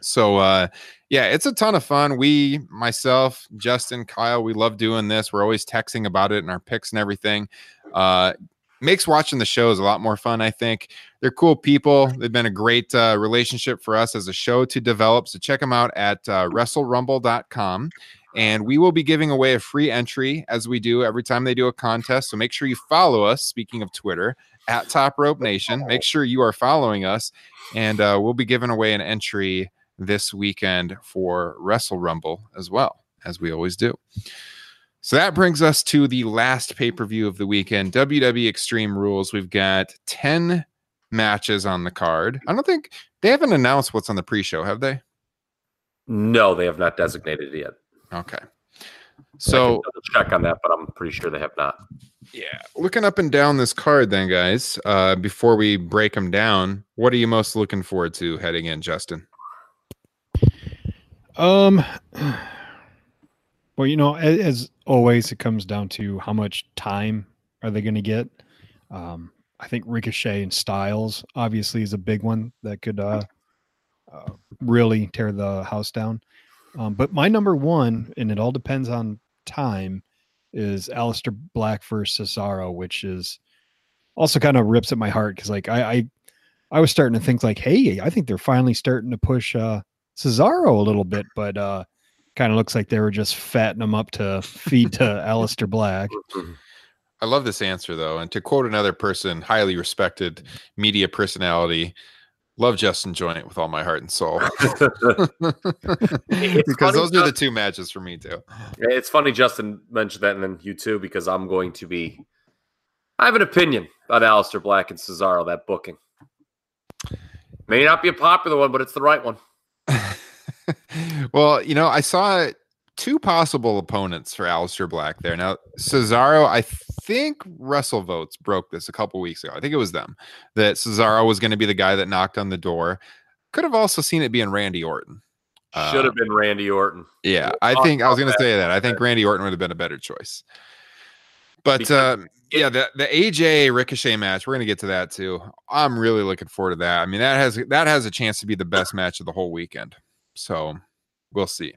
So uh yeah, it's a ton of fun. We, myself, Justin, Kyle, we love doing this. We're always texting about it and our picks and everything. Uh makes watching the shows a lot more fun, I think. They're cool people. They've been a great uh, relationship for us as a show to develop. So check them out at uh, wrestlerumble.com. And we will be giving away a free entry as we do every time they do a contest. So make sure you follow us. Speaking of Twitter, at Top Rope Nation, make sure you are following us. And uh, we'll be giving away an entry this weekend for Wrestle Rumble as well, as we always do. So that brings us to the last pay per view of the weekend WWE Extreme Rules. We've got 10 matches on the card. I don't think they haven't announced what's on the pre show, have they?
No, they have not designated it yet.
Okay.
I
So,
can check on that, but I'm pretty sure they have not.
yeah, looking up and down this card, then, guys, uh, before we break them down, what are you most looking forward to heading in, Justin?
Um, well, you know, as, as always, it comes down to how much time are they going to get. Um, I think Ricochet and Styles obviously is a big one that could uh, uh, really tear the house down. Um, but my number one, and it all depends on time, is Aleister Black versus Cesaro, which is also kind of rips at my heart because like I, I I was starting to think like, hey, I think they're finally starting to push uh Cesaro a little bit, but uh kind of looks like they were just fattening them up to feed to Aleister Black. Mm-hmm.
I love this answer though, and to quote another person, highly respected media personality, love Justin Joint with all my heart and soul. Because
funny,
those are the two matches for me too.
It's funny Justin mentioned that, and then you too, because I'm going to be. I have an opinion about Aleister Black and Cesaro. That booking may not be a popular one, but it's the right one.
Well, you know, I saw two possible opponents for Aleister Black there. Now, Cesaro, I think WrestleVotes broke this a couple weeks ago. I think it was them that Cesaro was going to be the guy that knocked on the door. Could have also seen it being Randy Orton.
Should
Uh,
have been Randy Orton.
Yeah, I think I was going to say that. I think Randy Orton would have been a better choice. But uh, yeah, the the AJ Ricochet match, we're going to get to that too. I'm really looking forward to that. I mean, that has that has a chance to be the best match of the whole weekend. So we'll see.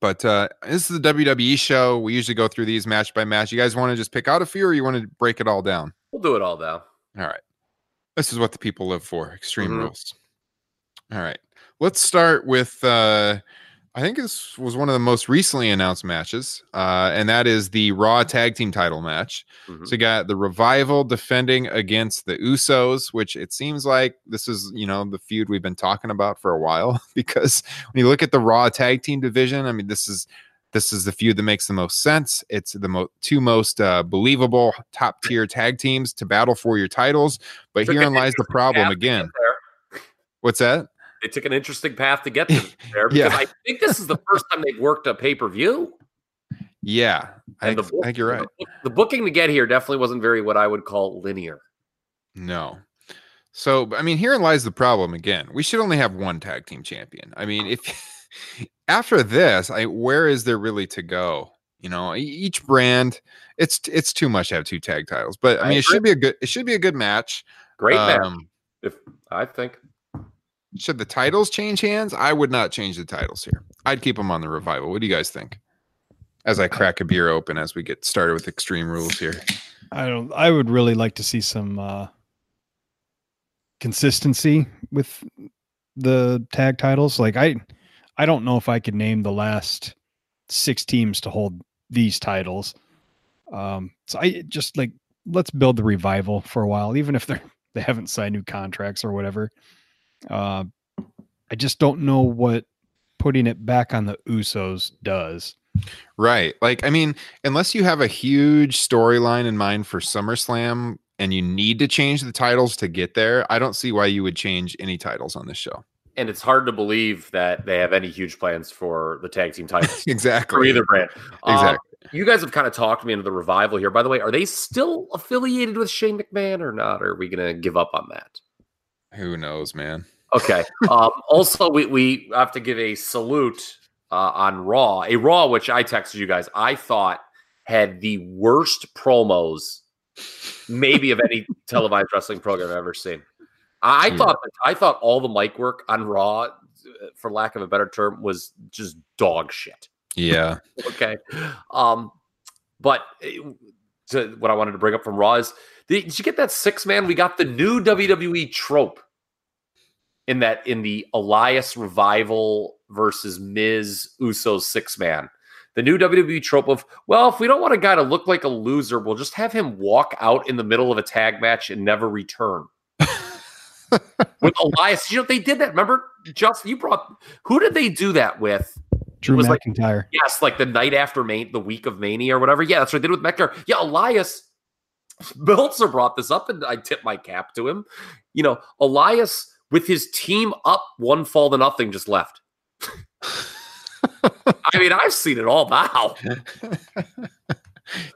But uh, this is the WWE show. We usually go through these match by match. You guys want to just pick out a few, or you want to break it all down?
We'll do it all down.
All right. This is what the people live for. Extreme
Mhm.
rules. All right. Let's start with uh I think this was one of the most recently announced matches. Uh and that is the Raw tag team title match.
Mhm.
So you got the revival defending against the Usos, which it seems like this is, you know, the feud we've been talking about for a while because when you look at the Raw tag team division, I mean, this is this is the feud that makes the most sense. It's the mo- two most uh, believable top tier tag teams to battle for your titles. But herein lies the problem again. What's that?
They took an interesting path to get to there because
Yeah.
I think this is the first time they've worked a pay per view.
Yeah, I
And
think,
the
I think you're right.
The, the booking to get here definitely wasn't very what I would call linear.
No. So, I mean, herein lies the problem again. We should only have one tag team champion. I mean, if after this, I where is there really to go? You know, each brand, it's it's too much to have two tag titles. But I
I
mean, it should be a good it should be a good match.
Great match.
Um,
If I think
Should the titles change hands? I would not change the titles here. I'd keep them on the revival. What do you guys think? As I crack a beer open as we get started with extreme rules here.
I don't. I would really like to see some uh, consistency with the tag titles. Like I, I don't know if I could name the last six teams to hold these titles. Um, so I just like let's build the revival for a while, even if they're they haven't signed new contracts or whatever. Uh, I just don't know what putting it back on the Usos does.
Right. Like, I mean, unless you have a huge storyline in mind for SummerSlam and you need to change the titles to get there, I don't see why you would change any titles on this show.
And it's hard to believe that they have any huge plans for the tag team titles
exactly.
for either brand.
Exactly.
Um, you guys have kind of talked me into the revival here. By the way, are they still affiliated with Shane McMahon or not? Or are we going to give up on that?
Who knows, man?
Okay. um, also, we, we have to give a salute uh, on Raw, a Raw which I texted you guys. I thought had the worst promos, maybe of any televised wrestling program I've ever seen. I
Yeah.
thought I thought all the mic work on Raw, uh, for lack of a better term, was just dog shit.
Yeah.
Okay. Um, but to, what I wanted to bring up from Raw is did you get that six man? We got the new WWE trope in that in the Elias revival versus Miz Usos six man. The new WWE trope of, well, if we don't want a guy to look like a loser, we'll just have him walk out in the middle of a tag match and never return. with Elias, you know, they did that. Remember, Justin, you brought who did they do that with?
Drew
was like-
McIntyre.
Yes, like the night after Main, the week of Mania or whatever. Yeah, that's what I did with Mecca. Yeah, Elias Meltzer brought this up, and I tipped my cap to him. You know, Elias with his team up one fall to nothing just left. I mean, I've seen it all now.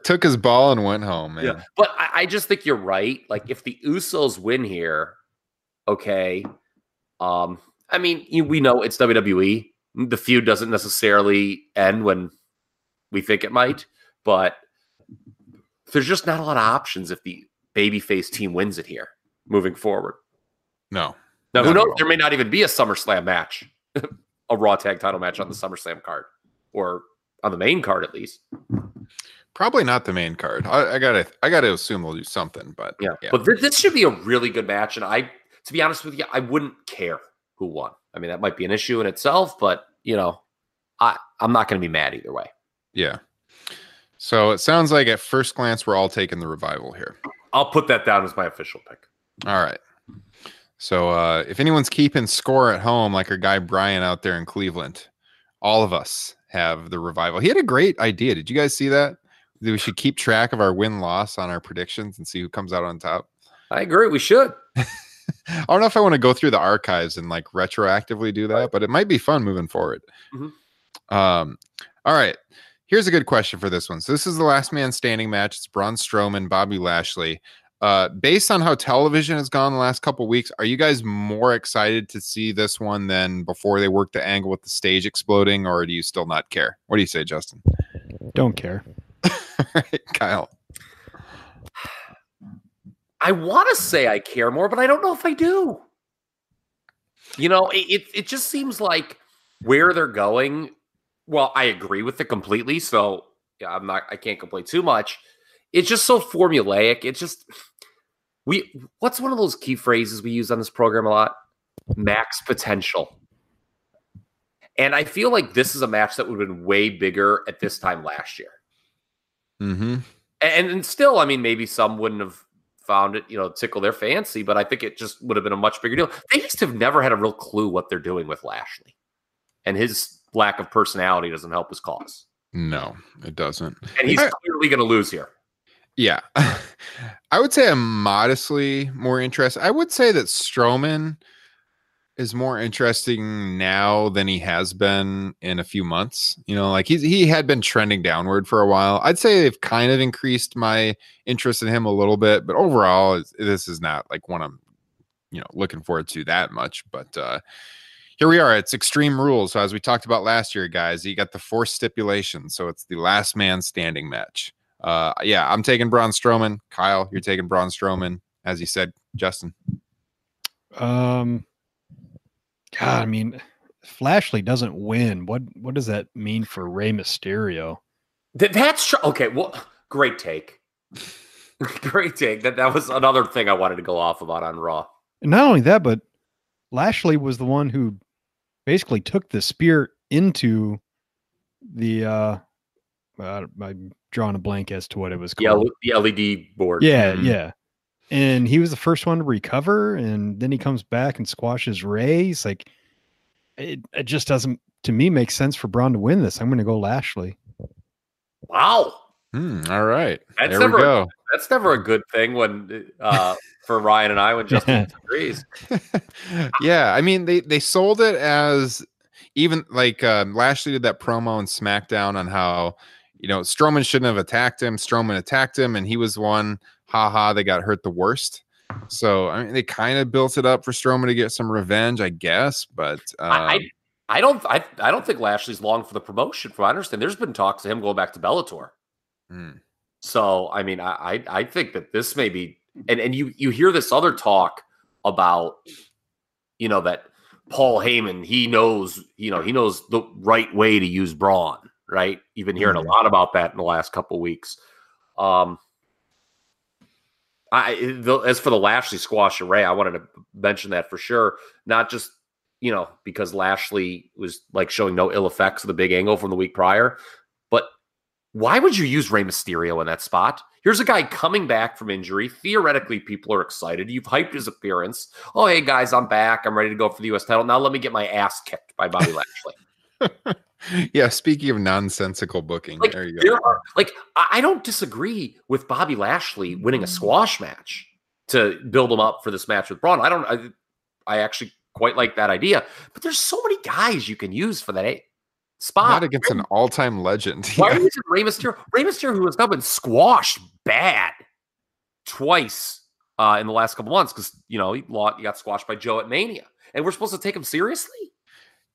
Took his ball and went home, man.
Yeah, but I, I just think you're right. Like, if the Usos win here, okay. Um, I mean, you, we know it's WWE. The feud doesn't necessarily end when we think it might, but there's just not a lot of options if the babyface team wins it here moving forward.
No.
Now, who knows? There may not even be a SummerSlam match, a Raw Tag Title match on the SummerSlam card, or on the main card at least.
Probably not the main card. I, I gotta I gotta assume they'll do something, but
Yeah,
yeah.
but th- this should be a really good match, and I, to be honest with you, I wouldn't care who won. I mean, that might be an issue in itself, but you know, I I'm not going to be mad either way.
yeah. So it sounds like at first glance we're all taking the revival here.
I'll put that down as my official pick.
All right. So uh, if anyone's keeping score at home, like our guy Brian out there in Cleveland, all of us have the revival. He had a great idea. Did you guys see that? That we should keep track of our win loss on our predictions and see who comes out on top.
I agree. We should.
I don't know if I want to go through the archives and like retroactively do that, but it might be fun moving forward.
Mhm.
Um, all right. Here's a good question for this one. So this is the last man standing match. It's Braun Strowman, Bobby Lashley. Uh, based on how television has gone the last couple weeks, are you guys more excited to see this one than before they worked the angle with the stage exploding, or do you still not care? What do you say, Justin?
Don't care.
All right, Kyle.
I want to say I care more, but I don't know if I do. You know, it, it it just seems like where they're going. Well, I agree with it completely. So yeah, I'm not. I can't complain too much. It's just so formulaic. It's just we. What's one of those key phrases we use on this program a lot? Max potential. And I feel like this is a match that would have been way bigger at this time last year.
Mm-hmm.
And, and still, I mean, maybe some wouldn't have found it, you know, tickle their fancy, but I think it just would have been a much bigger deal. They just have never had a real clue what they're doing with Lashley. And his lack of personality doesn't help his cause.
No, it doesn't.
And he's
I-
clearly going to lose here.
Yeah. I would say I'm modestly more interested. I would say that Strowman is more interesting now than he has been in a few months. You know, like he's he had been trending downward for a while. I'd say they've kind of increased my interest in him a little bit, but overall, this is not like one I'm, you know, looking forward to that much. But uh here we are. It's Extreme Rules. So as we talked about last year, guys, you got the four stipulations. So it's the last man standing match. Uh, yeah, I'm taking Braun Strowman. Kyle, you're taking Braun Strowman, as you said, Justin.
Um, God, I mean, if Lashley doesn't win, what what does that mean for Rey Mysterio?
Th- that's true. Okay. Well, great take. great take. That, that was another thing I wanted to go off about on Raw.
And not only that, but Lashley was the one who basically took the spear into the uh, uh I'm drawing a blank as to what it was
The,
called.
L- the LED board.
Yeah,
Mhm.
yeah. And he was the first one to recover, and then he comes back and squashes Rey. He's like, it, it just doesn't to me make sense for Braun to win this. I'm going to go Lashley.
Wow.
Hmm, all right.
That's
there
never-
we go.
That's never a good thing when uh for Ryan and I when Justin disagrees.
yeah, I mean they they sold it as even like um, Lashley did that promo on SmackDown on how you know Strowman shouldn't have attacked him. Strowman attacked him, and he was one. Ha ha! They got hurt the worst. So I mean, they kind of built it up for Strowman to get some revenge, I guess. But um,
I, I don't I, I don't think Lashley's long for the promotion. From what I understand, there's been talks of him going back to Bellator.
hmm,
So I mean, I I, I think that this may be and and you you hear this other talk about you know that Paul Heyman he knows you know he knows the right way to use Braun right. You've been hearing a lot about that in the last couple weeks. Um, I the, as for the Lashley squash array, I wanted to mention that for sure. Not just you know because Lashley was like showing no ill effects of the big angle from the week prior, but why would you use Rey Mysterio in that spot? Here's a guy coming back from injury. Theoretically, people are excited. You've hyped his appearance. Oh, hey guys, I'm back. I'm ready to go for the U.S. title. Now let me get my ass kicked by Bobby Lashley.
Yeah. Speaking of nonsensical booking,
Like
there you go.
there are like I I don't disagree with Bobby Lashley winning a squash match to build him up for this match with Braun. I don't. I, I actually quite like that idea. But there's so many guys you can use for that a- spot.
Not against an all-time legend.
Why are
Yeah.
you using Rey Mysterio? Rey Mysterio, who has now been squashed bad twice uh, in the last couple months because you know he, lo- he got squashed by Joe at Mania, and we're supposed to take him seriously.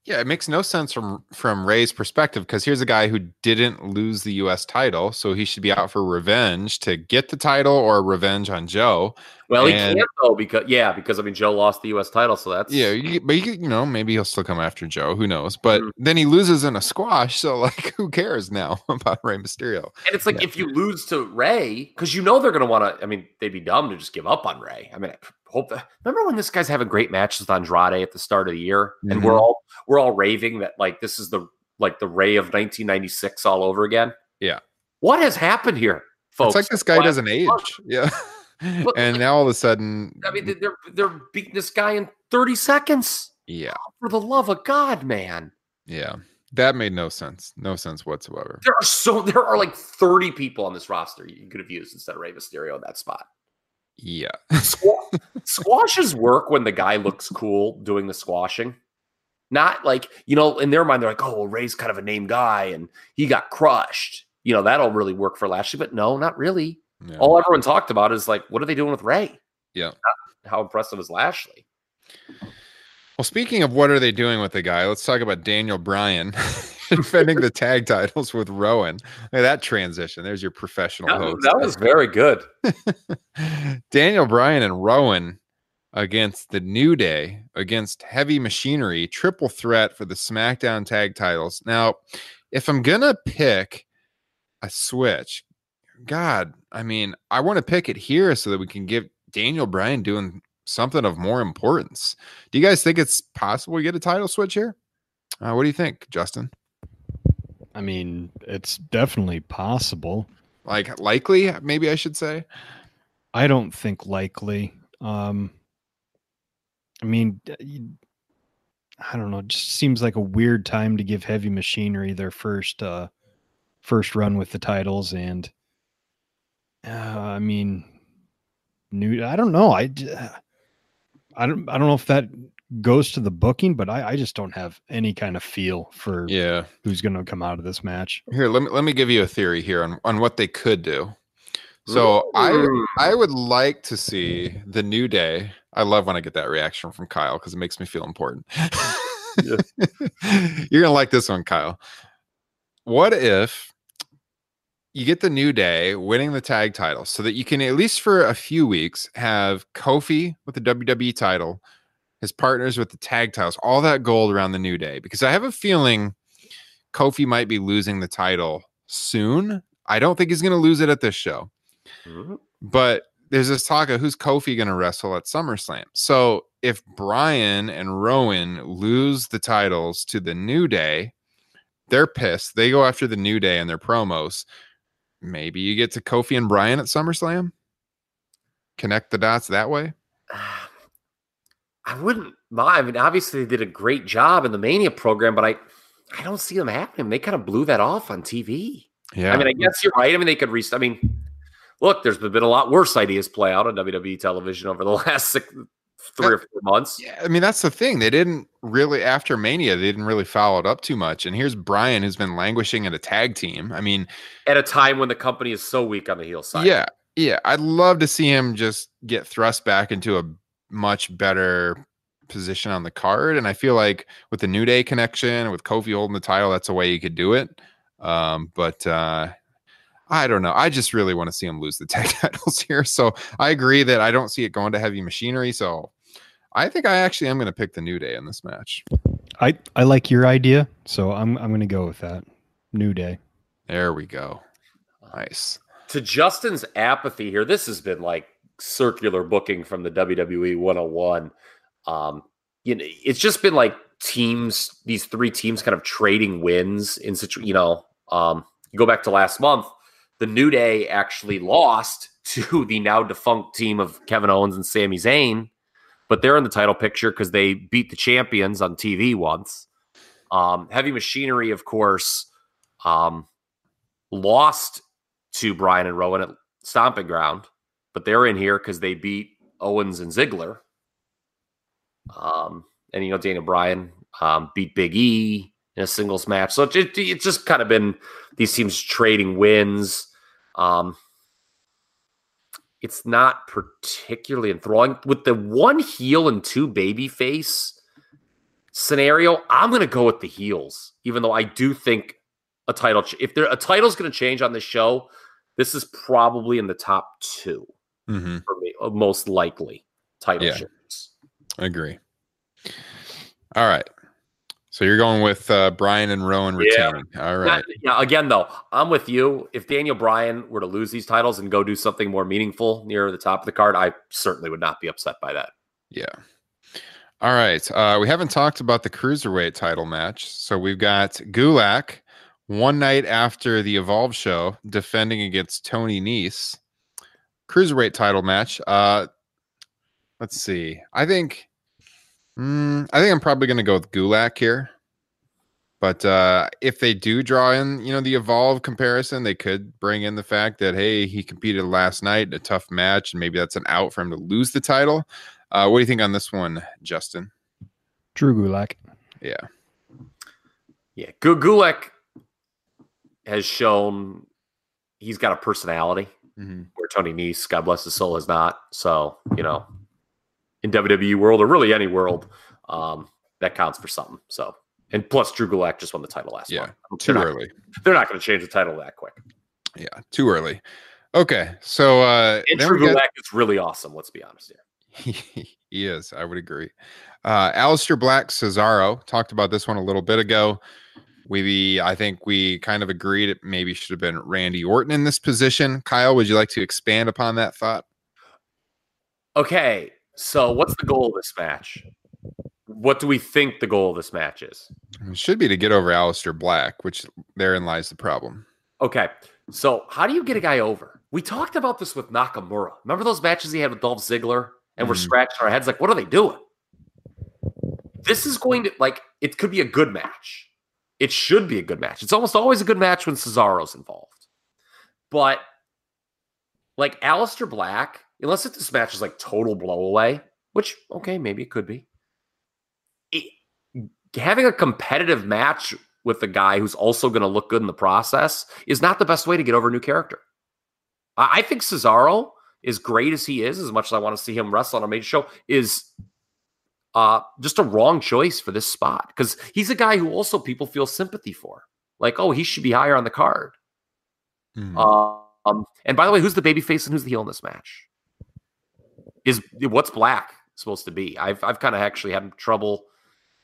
Yeah, it makes no sense from from Rey's perspective because here's a guy who didn't lose the U.S. title, so he should be out for revenge to get the title or revenge on Joe.
Well, he can't though because yeah, because I mean Joe lost the U.S. title, so that's
Yeah, you, but you, you know maybe he'll still come after Joe. Who knows? But
Mhm.
then he loses in a squash, so like who cares now about Rey Mysterio?
And it's like if you lose to Rey, because you know they're going to want to. I mean, they'd be dumb to just give up on Rey. I mean, hope that. Remember when this guy's having great matches with Andrade at the start of the year, and
Mhm.
we're all we're all raving that like this is the like the Rey of 1996 all over again.
Yeah.
What has happened here, folks?
it's like this guy doesn't age. Yeah,
But,
and
like-
now all of a sudden,
I mean, they're they're beating this guy in 30 seconds.
yeah,
For the love of God, man!
yeah, that made no sense. No sense whatsoever.
There are so there are like 30 people on this roster you could have used instead of Ray Mysterio in that spot.
Yeah,
Squa- squashes work when the guy looks cool doing the squashing. Not like, you know, in their mind, they're like, oh, well, Rey's kind of a name guy and he got crushed. You know, that'll really work for Lashley, but no, not really.
yeah.
All everyone talked about is like, what are they doing with Rey?
Yeah.
Not how impressive is Lashley?
Well, speaking of what are they doing with the guy, let's talk about Daniel Bryan defending the tag titles with Rowan. Look at that transition. There's your professional
That,
host.
that was very good.
Daniel Bryan and Rowan against the New Day, against Heavy Machinery, triple threat for the SmackDown tag titles. Now, if I'm gonna pick a switch, God, I mean, I want to pick it here so that we can give Daniel Bryan doing something of more importance. Do you guys think it's possible to get a title switch here? Uh, what do you think, Justin?
I mean, it's definitely possible.
Like likely, maybe I should say.
I don't think likely. Um, I mean, I don't know. It just seems like a weird time to give Heavy Machinery their first uh, first run with the titles, and uh, I mean, new. I don't know. I I don't. I don't know if that goes to the booking, but I, I just don't have any kind of feel for
Yeah.
who's going to come out of this match.
Here, let me let me give you a theory here on, on what they could do. So I I would like to see the new day. I love when I get that reaction from Kyle because it makes me feel important. You're gonna like this one, Kyle. What if you get the new day winning the tag title so that you can at least for a few weeks have Kofi with the WWE title, his partners with the tag titles, all that gold around the new day? Because I have a feeling Kofi might be losing the title soon. I don't think he's going to lose it at this show,
Mhm.
but there's this talk of who's Kofi going to wrestle at SummerSlam. So if Bryan and Rowan lose the titles to the New Day, they're pissed. They go after the New Day and their promos. Maybe you get to Kofi and Bryan at SummerSlam. Connect the dots that way.
I wouldn't mind. I mean, obviously they did a great job in the Mania program, but I, I don't see them happening. They kind of blew that off on TV.
Yeah.
I mean, I guess you're right. I mean, they could restart. I mean, look, there's been a lot worse ideas play out on WWE television over the last six, three or four months.
Yeah, I mean that's the thing. They didn't really after Mania, they didn't really follow it up too much. And here's Bryan who's been languishing in a tag team. I mean,
At a time when the company is so weak on the heel side.
yeah, yeah. I'd love to see him just get thrust back into a much better position on the card. And I feel like with the New Day connection, with Kofi holding the title, that's a way you could do it. Um, but uh I don't know. I just really want to see him lose the tag titles here. So I agree that I don't see it going to heavy machinery. So I think I actually am going to pick the New Day in this match.
I I like your idea, so I'm I'm going to go with that. New Day.
There we go. Nice.
To Justin's apathy here, this has been like circular booking from the WWE 101. Um, you know, it's just been like teams, these three teams kind of trading wins in such, you know, um, you go back to last month, the New Day actually lost to the now defunct team of Kevin Owens and Sami Zayn, but they're in the title picture because they beat the champions on TV once. Um, Heavy Machinery, of course, um, lost to Bryan and Rowan at Stomping Ground, but they're in here because they beat Owens and Ziggler. Um, and you know, Daniel Bryan um, beat Big E in a singles match. So it, it, it's just kind of been these teams trading wins. Um, it's not particularly enthralling with the one heel and two baby face scenario. I'm going to go with the heels, even though I do think a title. If there a title's going to change on this show, this is probably in the top two
Mm-hmm.
for me, uh, most likely title
Yeah.
changes.
Agree. All right. So you're going with uh, Bryan and Rowan
Yeah.
retaining. All
Not-
right.
yeah, again though, I'm with you. If Daniel Bryan were to lose these titles and go do something more meaningful near the top of the card, I certainly would not be upset by that.
Yeah. All right. Uh, we haven't talked about the cruiserweight title match. So we've got Gulak one night after the Evolve show defending against Tony Nese. Cruiserweight title match. Uh, let's see. I think. mm, I think I'm probably going to go with Gulak here. But uh, if they do draw in, you know, the Evolve comparison, they could bring in the fact that hey, he competed last night in a tough match, and maybe that's an out for him to lose the title. Uh, what do you think on this one, Justin?
Drew Gulak.
Yeah.
Yeah, Gu- Gulak has shown he's got a personality
Mhm.
Where Tony Nese, God bless his soul, has not. So you know, in WWE world or really any world, um, that counts for something. So and plus, Drew Gulak just won the title last
Yeah,
month.
Too
they're not,
early.
They're not going to change the title that quick.
Yeah, too early. Okay, so uh,
And Drew
we got-
Gulak is really awesome. Let's be honest here.
he is. I would agree. Uh, Aleister Black Cesaro talked about this one a little bit ago. We, I think we kind of agreed it maybe should have been Randy Orton in this position. Kyle, would you like to expand upon that thought?
Okay, so what's the goal of this match? What do we think the goal of this match is?
It should be to get over Aleister Black, which therein lies the problem.
Okay, so how do you get a guy over? We talked about this with Nakamura. Remember those matches he had with Dolph Ziggler? And we're
Mhm.
scratching our heads like, what are they doing? This is going to, like, it could be a good match. It should be a good match. It's almost always a good match when Cesaro's involved. But, like, Aleister Black, unless it, this match is like total blowaway, which, okay, maybe it could be. It, having a competitive match with a guy who's also going to look good in the process is not the best way to get over a new character. I, I think Cesaro, as great as he is, as much as I want to see him wrestle on a major show, is uh, just a wrong choice for this spot because he's a guy who also people feel sympathy for. Like, oh, he should be higher on the card.
Mhm.
Um, and by the way, who's the baby face and who's the heel in this match? Is what's Black supposed to be? I've I've kind of actually had trouble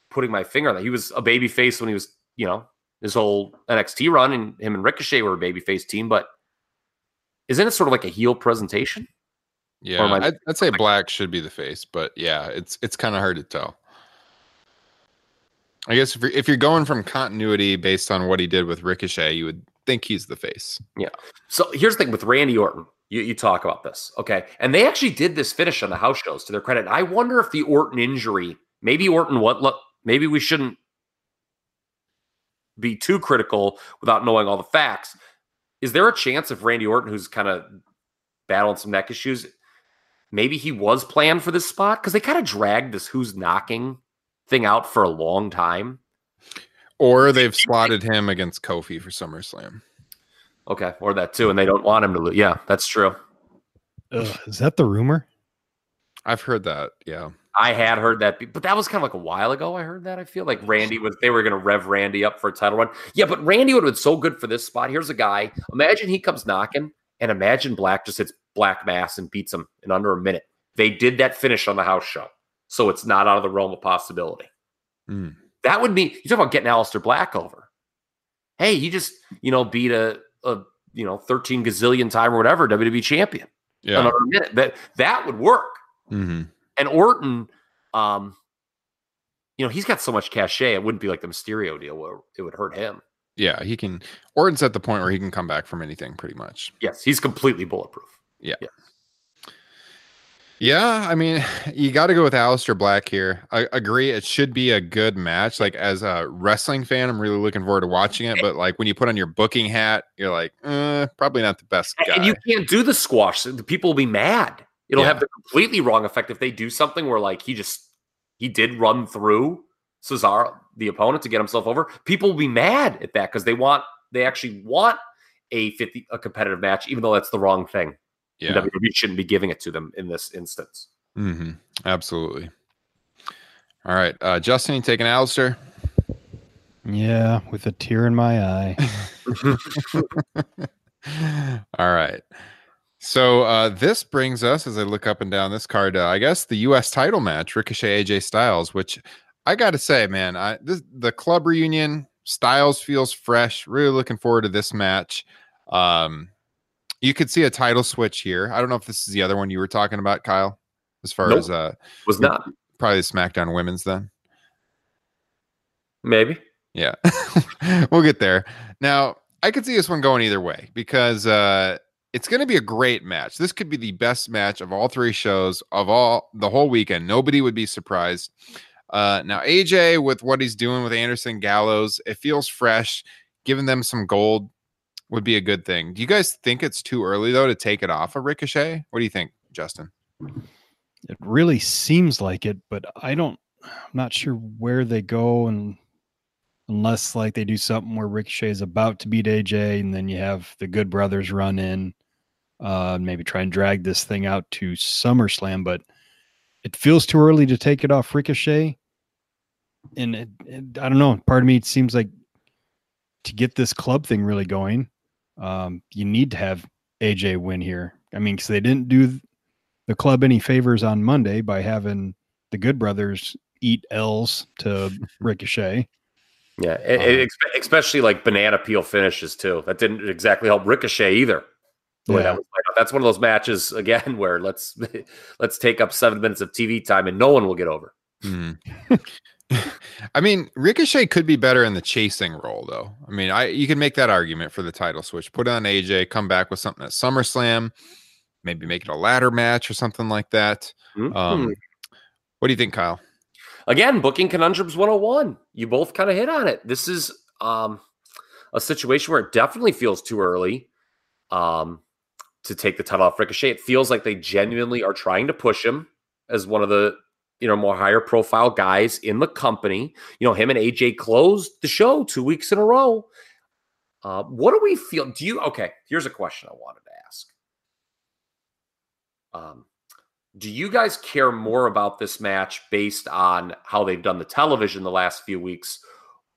putting my finger on that. He was a baby face when he was, you know, his whole NXT run, and him and Ricochet were a baby face team. But isn't it sort of like a heel presentation?
Yeah, I'd, I'd say Black should be the face, but yeah, it's it's kind of hard to tell. I guess if you're, if you're going from continuity based on what he did with Ricochet, you would think he's the face. Yeah.
So here's the thing with Randy Orton. You, you talk about this, okay? And they actually did this finish on the house shows to their credit. I wonder if the Orton injury, maybe Orton, what look, maybe we shouldn't be too critical without knowing all the facts. Is there a chance if Randy Orton, who's kind of battling some neck issues, maybe he was planned for this spot? Because they kind of dragged this who's knocking thing out for a long time.
Or they've slotted him against Kofi for SummerSlam.
Okay, or that too, and they don't want him to lose. Yeah, that's true.
Ugh, is that the rumor?
I've heard that. Yeah.
I had heard that, but that was kind of like a while ago. I heard that. I feel like Randy was they were going to rev Randy up for a title run. Yeah, but Randy would have been so good for this spot. Here's a guy. Imagine he comes knocking, and imagine Black just hits Black Mass and beats him in under a minute. They did that finish on the house show, so it's not out of the realm of possibility.
Mm.
That would be you talk about getting Aleister Black over. Hey, he just you know beat a a you know 13 gazillion time or whatever WWE champion
Yeah.
under a minute. That that would work.
hmm
And Orton, um, you know, he's got so much cachet. It wouldn't be like the Mysterio deal where it would hurt him.
Yeah. He can. Orton's at the point where he can come back from anything, pretty much.
Yes, he's completely bulletproof.
Yeah, Yeah. I mean, you got to go with Aleister Black here. I agree. It should be a good match. Like as a wrestling fan, I'm really looking forward to watching it. But like when you put on your booking hat, you're like, uh, probably not the best guy.
And you can't do the squash. The people will be mad. It'll
Yeah.
have the completely wrong effect if they do something where like he just he did run through Cesaro, the opponent, to get himself over. People will be mad at that because they want they actually want a 50 a competitive match, even though that's the wrong thing. And
yeah,
WWE shouldn't be giving it to them in this instance.
hmm absolutely. All right, uh, Justin, you taking Aleister?
Yeah, with a tear in my eye.
All right. So uh, this brings us, as I look up and down this card, uh, I guess the U.S. title match, Ricochet AJ Styles, which I got to say, man, I this the club reunion. Styles feels fresh. Really looking forward to this match. Um, you could see a title switch here. I don't know if this is the other one you were talking about, Kyle. As far
Nope.
as uh,
Was not
probably the SmackDown Women's, then.
maybe.
Yeah. we'll get there. Now, I could see this one going either way because uh it's going to be a great match. This could be the best match of all three shows of all the whole weekend. Nobody would be surprised. Uh now AJ with what he's doing with Anderson Gallows, it feels fresh. Giving them some gold would be a good thing. Do you guys think it's too early though to take it off of Ricochet? What do you think, Justin?
It really seems like it, but I don't. I'm not sure where they go, and unless like they do something where Ricochet is about to beat AJ, and then you have the Good Brothers run in, uh, maybe try and drag this thing out to SummerSlam. But it feels too early to take it off Ricochet, and it, it, I don't know. Part of me it seems like to get this club thing really going, um, you need to have AJ win here. I mean, because they didn't do the club any favors on Monday by having the Good Brothers eat L's to Ricochet.
Yeah, it, it- expe- especially like banana peel finishes too. That didn't exactly help Ricochet either.
Yeah.
that was. That's one of those matches again where let's let's take up seven minutes of TV time and no one will get over.
Hmm. I mean, Ricochet could be better in the chasing role, though. I mean, I you can make that argument for the title switch. Put it on AJ, come back with something at SummerSlam, maybe make it a ladder match or something like that.
Mhm.
Um, what do you think, Kyle?
Again, booking conundrums 101. You both kind of hit on it. This is um, a situation where it definitely feels too early um, to take the title off Ricochet. It feels like they genuinely are trying to push him as one of the you know more higher profile guys in the company. You know, him and AJ closed the show two weeks in a row. Uh, what do we feel? Do you okay? Here's a question I wanted to ask. Um, do you guys care more about this match based on how they've done the television the last few weeks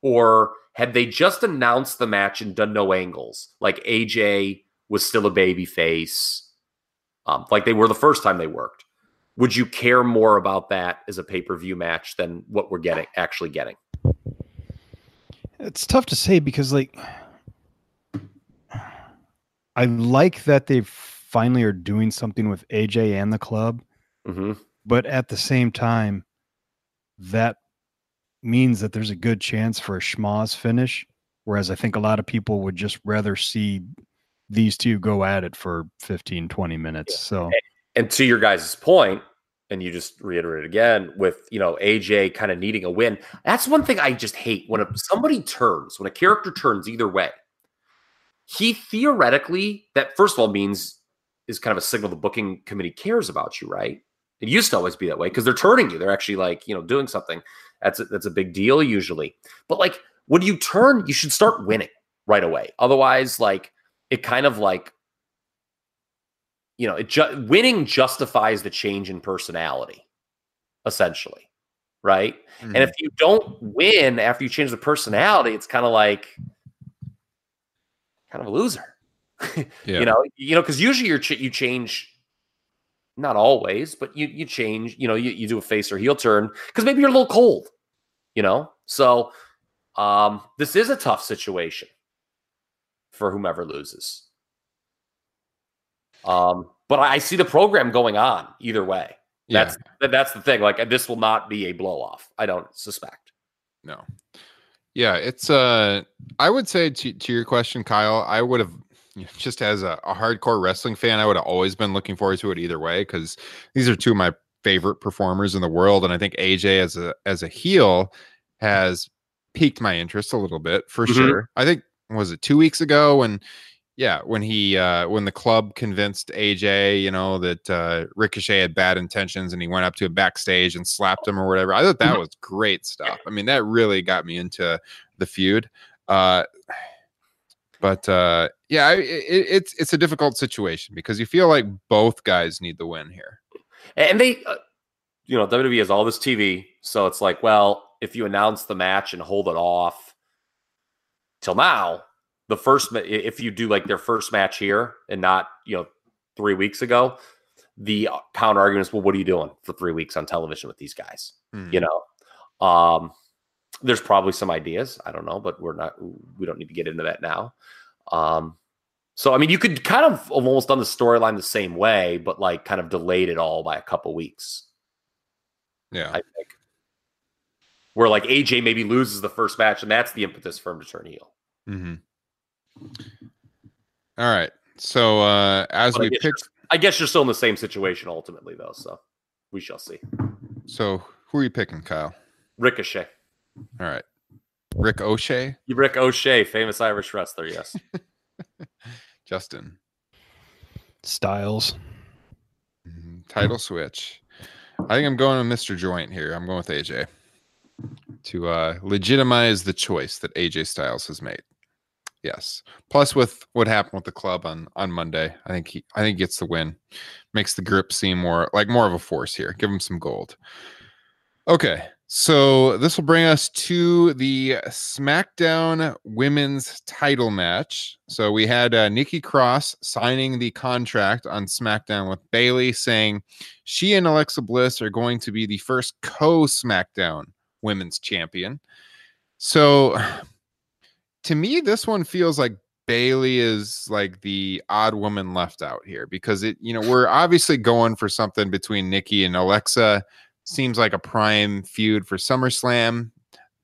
or had they just announced the match and done no angles like aj was still a baby face um, like they were the first time they worked would you care more about that as a pay-per-view match than what we're getting actually getting
It's tough to say because like I like that they've finally are doing something with AJ and the club.
hmm
But at the same time, that means that there's a good chance for a schmoz finish. Whereas I think a lot of people would just rather see these two go at it for 15, 20 minutes. So
And to your guys' point, and you just reiterate again with you know AJ kind of needing a win. That's one thing I just hate when a, somebody turns, when a character turns either way. He theoretically, that first of all means is kind of a signal the booking committee cares about you, right? It used to always be that way because they're turning you. They're actually like you know doing something. That's a, that's a big deal usually. But like when you turn, you should start winning right away. Otherwise, like it kind of like you know, it ju- winning justifies the change in personality, essentially, right?
Mm-hmm.
And if you don't win after you change the personality, it's kind of like kind of a loser,
Yeah.
you know. You know, because usually you're ch- you change, not always, but you you change. You know, you, you do a face or heel turn because maybe you're a little cold, you know. So um, this is a tough situation for whomever loses. Um, but I see the program going on either way.
yeah.
That's that- that's the thing. Like this will not be a blow off. I don't suspect.
No. Yeah, it's uh I would say to to your question, Kyle, I would have you know, just as a, a hardcore wrestling fan, I would have always been looking forward to it either way because these are two of my favorite performers in the world. And I think AJ as a as a heel has piqued my interest a little bit for
Mhm.
sure. I think was it two weeks ago when yeah, when he uh when the club convinced AJ, you know, that uh Ricochet had bad intentions and he went up to a backstage and slapped him or whatever. I thought that was great stuff. I mean, that really got me into the feud. Uh but uh yeah, it, it's it's a difficult situation because you feel like both guys need the win here.
And they, uh, you know, WWE has all this TV, so it's like, well, if you announce the match and hold it off till now, the first, if you do like their first match here and not, you know, three weeks ago, the uh, counter argument is, well, what are you doing for three weeks on television with these guys?
Hmm.
You know, um, there's probably some ideas. I don't know, but we're not. We don't need to get into that now. Um, so I mean, you could kind of almost done the storyline the same way, but like kind of delayed it all by a couple weeks.
Yeah.
I think where like AJ maybe loses the first match, and that's the impetus for him to turn heel.
hmm All right. So uh as
But
we
guess
pick
I guess you're still in the same situation ultimately, though. So we shall see.
so who are you picking, Kyle?
Ricochet,
All right. Rick O'Shea,
Rick O'Shea, famous Irish wrestler. Yes.
Justin.
Styles.
Mhm. Title switch. I think I'm going with Mr. Joint here. I'm going with AJ to uh, legitimize the choice that AJ Styles has made. Yes. Plus, with what happened with the club on on Monday, I think he I think he gets the win. Makes the grip seem more like more of a force here. Give him some gold. Okay. So this will bring us to the SmackDown Women's Title match. So we had uh, Nikki Cross signing the contract on SmackDown with Bayley, saying she and Alexa Bliss are going to be the first co SmackDown Women's Champion. So to me, this one feels like Bayley is like the odd woman left out here because it, you know, we're obviously going for something between Nikki and Alexa. Seems like a prime feud for SummerSlam.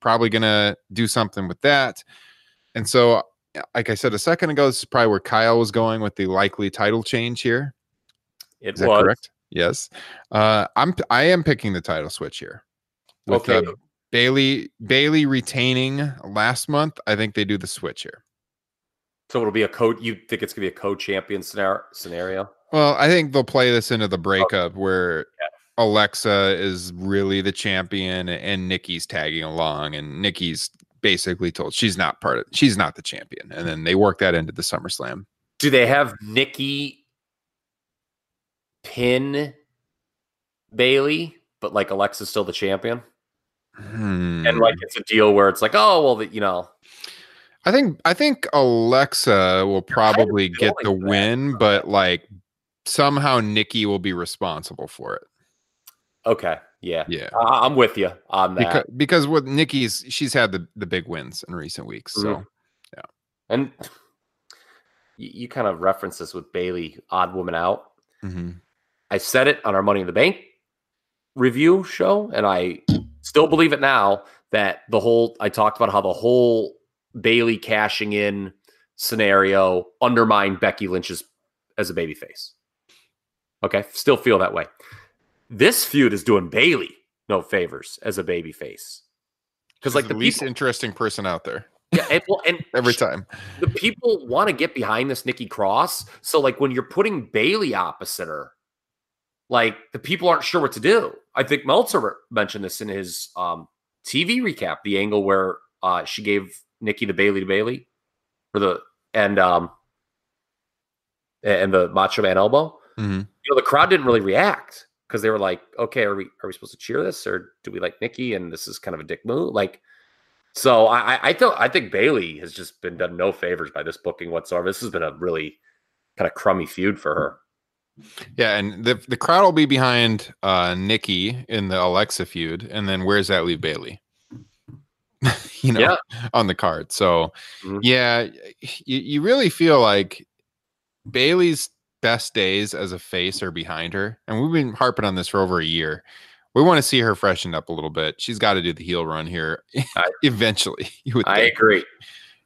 Probably gonna do something with that. And so, like I said a second ago, this is probably where Kyle was going with the likely title change here.
It
Is that
was
correct? Yes. Uh, I'm I am picking the title switch here. With
Okay.
uh, Bayley Bayley retaining last month, I think they do the switch here.
so. It'll be a co. You think it's gonna be a co-champion scenario? Scenario.
Well, I think they'll play this into the breakup where Alexa is really the champion and Nikki's tagging along, and Nikki's basically told she's not part of she's not the champion, and then they work that into the SummerSlam.
Do they have Nikki pin Bayley, but like Alexa's still the champion?
Hmm.
And like it's a deal where it's like, oh well, the, you know,
I think I think Alexa will probably get the
that.
win, but like somehow Nikki will be responsible for it.
okay, yeah,
Yeah.
I- I'm with you on that.
Because because with Nikki's she's had the, the big wins in recent weeks. So
Mhm. And you, you kind of reference this with Bayley, odd woman out.
hmm
I said it on our Money in the Bank review show, and I still believe it now that the whole I talked about how the whole Bayley cashing in scenario undermined Becky Lynch's as a babyface. Okay, still feel that way. This feud is doing Bayley no favors as a babyface because like
the
the
least
people,
interesting person out there
yeah, and, well, and
every time.
the people want to get behind this Nikki Cross. So like when you're putting Bayley opposite her, like the people aren't sure what to do. I think Meltzer mentioned this in his um, TV recap, the angle where uh, she gave Nikki the Bayley to Belly for the and um and the Macho Man elbow.
Mhm.
You know, the crowd didn't really react because they were like, "Okay, are we are we supposed to cheer this or do we like Nikki?" And this is kind of a dick move, like. So I, I- I thought I think Bayley has just been done no favors by this booking whatsoever. This has been a really kind of crummy feud for her.
Yeah, and the the crowd will be behind uh Nikki in the Alexa feud, and then where's that leave Bayley? you know,
Yeah.
on the card. So
Mhm.
yeah, you, you really feel like Bayley's best days as a face are behind her, and we've been harping on this for over a year. We want to see her freshened up a little bit. She's got to do the heel run here
I-
eventually. You would
I
think.
agree.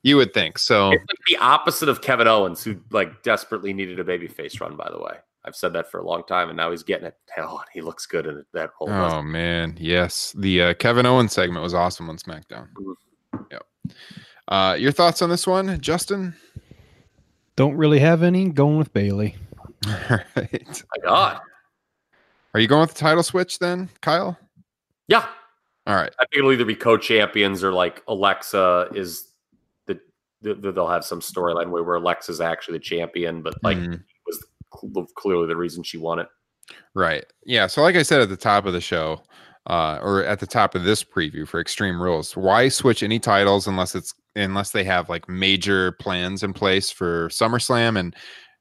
You would think so.
It's like the opposite of Kevin Owens, who like desperately needed a baby face run. By the way, I've said that for a long time, and now he's getting it. Hell, he looks good in that whole.
Oh
wrestling.
man, yes. The uh, Kevin Owens segment was awesome on SmackDown.
Mhm.
Yep. Uh, your thoughts on this one, Justin?
Don't really have any. Going with Bayley.
All right.
My God,
Are you going with the title switch then, Kyle?
yeah,
All right.
I think it'll either be co-champions or like Alexa is the, the, the- they'll have some storyline where, where Alexa's actually the champion, but like
Mhm.
Was cl- clearly the reason she won it.
Right. Yeah. So, like I said at the top of the show, uh, or at the top of this preview for Extreme Rules, why switch any titles unless it's unless they have like major plans in place for SummerSlam? And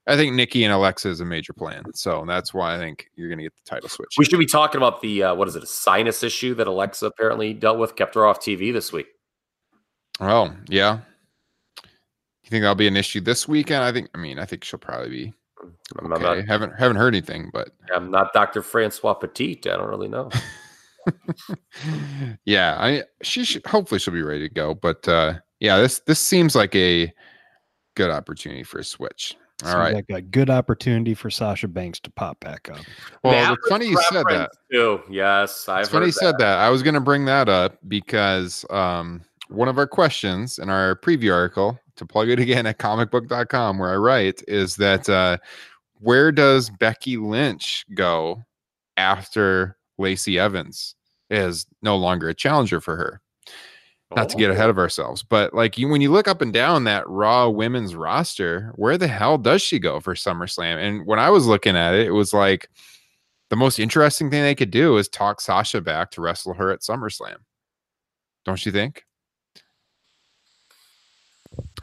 I think Nikki and Alexa is a major plan, so that's why I think you're going to get the title switch.
We should be talking about the uh, what is it, a sinus issue that Alexa apparently dealt with, kept her off TV this week.
Oh, yeah. You think that'll be an issue this weekend? I think. I mean, I think she'll probably be
I'm,
okay.
I'm not,
haven't haven't heard anything, but
I'm not Dr. Francois Petit. I don't really know.
yeah, I she should hopefully she'll be ready to go. But uh yeah, this this seems like a good opportunity for a switch. All
Seems
right.
like a good opportunity for Sasha Banks to pop back up.
Well,
That
it's
was
funny you said that.
referenced Too. Yes, I've
It's funny you said that. I was going to bring that up because um, one of our questions in our preview article, to plug it again at comicbook.com, where I write, is that uh, where does Becky Lynch go after Lacey Evans is no longer a challenger for her? Not to get
Oh.
ahead of ourselves, but like you, when you look up and down that Raw women's roster, where the hell does she go for SummerSlam? And when I was looking at it, it was like the most interesting thing they could do is talk Sasha back to wrestle her at SummerSlam. Don't you think?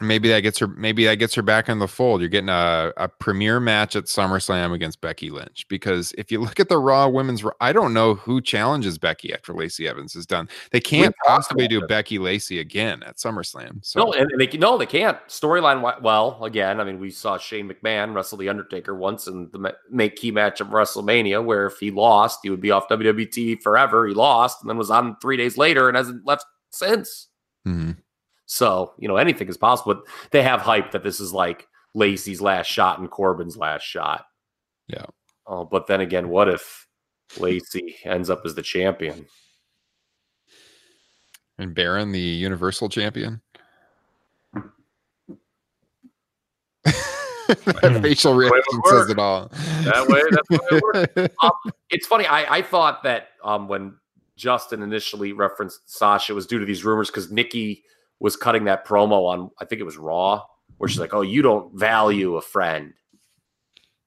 Maybe that gets her. Maybe that gets her back in the fold. You're getting a, a premiere match at SummerSlam against Becky Lynch. Because if you look at the Raw Women's, I don't know who challenges Becky after Lacey Evans is done. They can't possibly do. Becky Lacey again at SummerSlam. So
No, and they no, they can't. Storyline, well, again, I mean, we saw Shane McMahon wrestle the Undertaker once in the make key match of WrestleMania, where if he lost, he would be off WWE forever. He lost, and then was on three days later, and hasn't left since.
Mhm.
So you know, anything is possible. But they have hype that this is like Lacey's last shot and Corbin's last shot.
Yeah.
Oh, but then again, what if Lacey ends up as the champion?
and Baron, the Universal Champion. that facial
Way to
reaction
work.
says it all.
That way, that's way it works. it's funny. I, I thought that um, when Justin initially referenced Sasha it was due to these rumors because Nikki was cutting that promo on I think it was Raw where she's like, "Oh, you don't value a friend.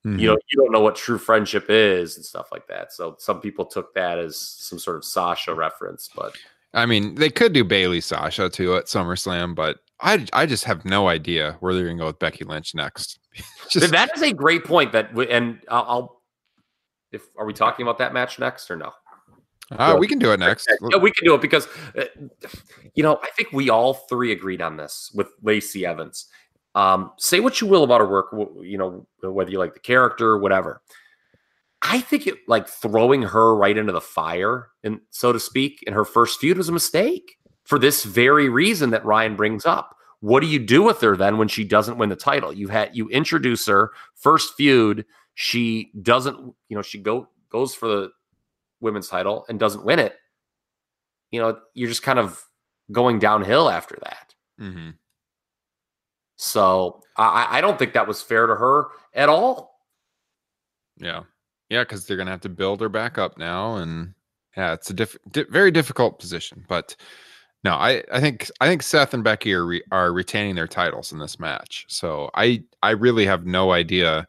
Mhm.
You know, you don't know what true friendship is and stuff like that." So some people took that as some sort of Sasha reference, but
I mean, they could do Bayley Sasha too at SummerSlam, but I I just have no idea where they're gonna go with Becky Lynch next. just
that is a great point. That and I'll, I'll if are we talking about that match next or no?
Uh, we can do it next.
Yeah, we can do it because, uh, you know, I think we all three agreed on this with Lacey Evans. Um, say what you will about her work, you know, whether you like the character, whatever. I think it like throwing her right into the fire, and so to speak, in her first feud was a mistake for this very reason that Ryan brings up. What do you do with her then when she doesn't win the title? You had you introduce her first feud, she doesn't, you know, she go goes for the women's title and doesn't win it. You know, you're just kind of going downhill after that.
Mm-hmm.
So I, I don't think that was fair to her at all.
Yeah. Yeah, because they're gonna have to build her back up now, and yeah, it's a diff- di- very difficult position. But no, I, I think I think Seth and Becky are re- are retaining their titles in this match. So I I really have no idea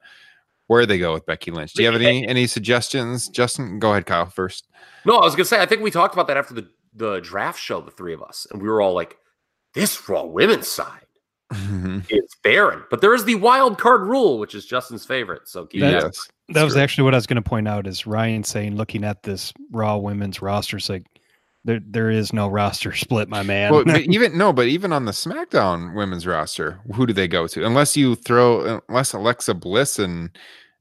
where they go with Becky Lynch. Do you have any any suggestions, Justin? Go ahead, Kyle first.
No, I was gonna say I think we talked about that after the the draft show, the three of us, and we were all like, "This Raw women's side is barren," but there is the wild card rule, which is Justin's favorite. So keep
That-
that.
yes.
That was
Sure.
actually what I was going to point out. Is Ryan saying, looking at this Raw women's roster, it's like there there is no roster split, my man.
Well, but even no, but even on the SmackDown women's roster, who do they go to? Unless you throw, unless Alexa Bliss and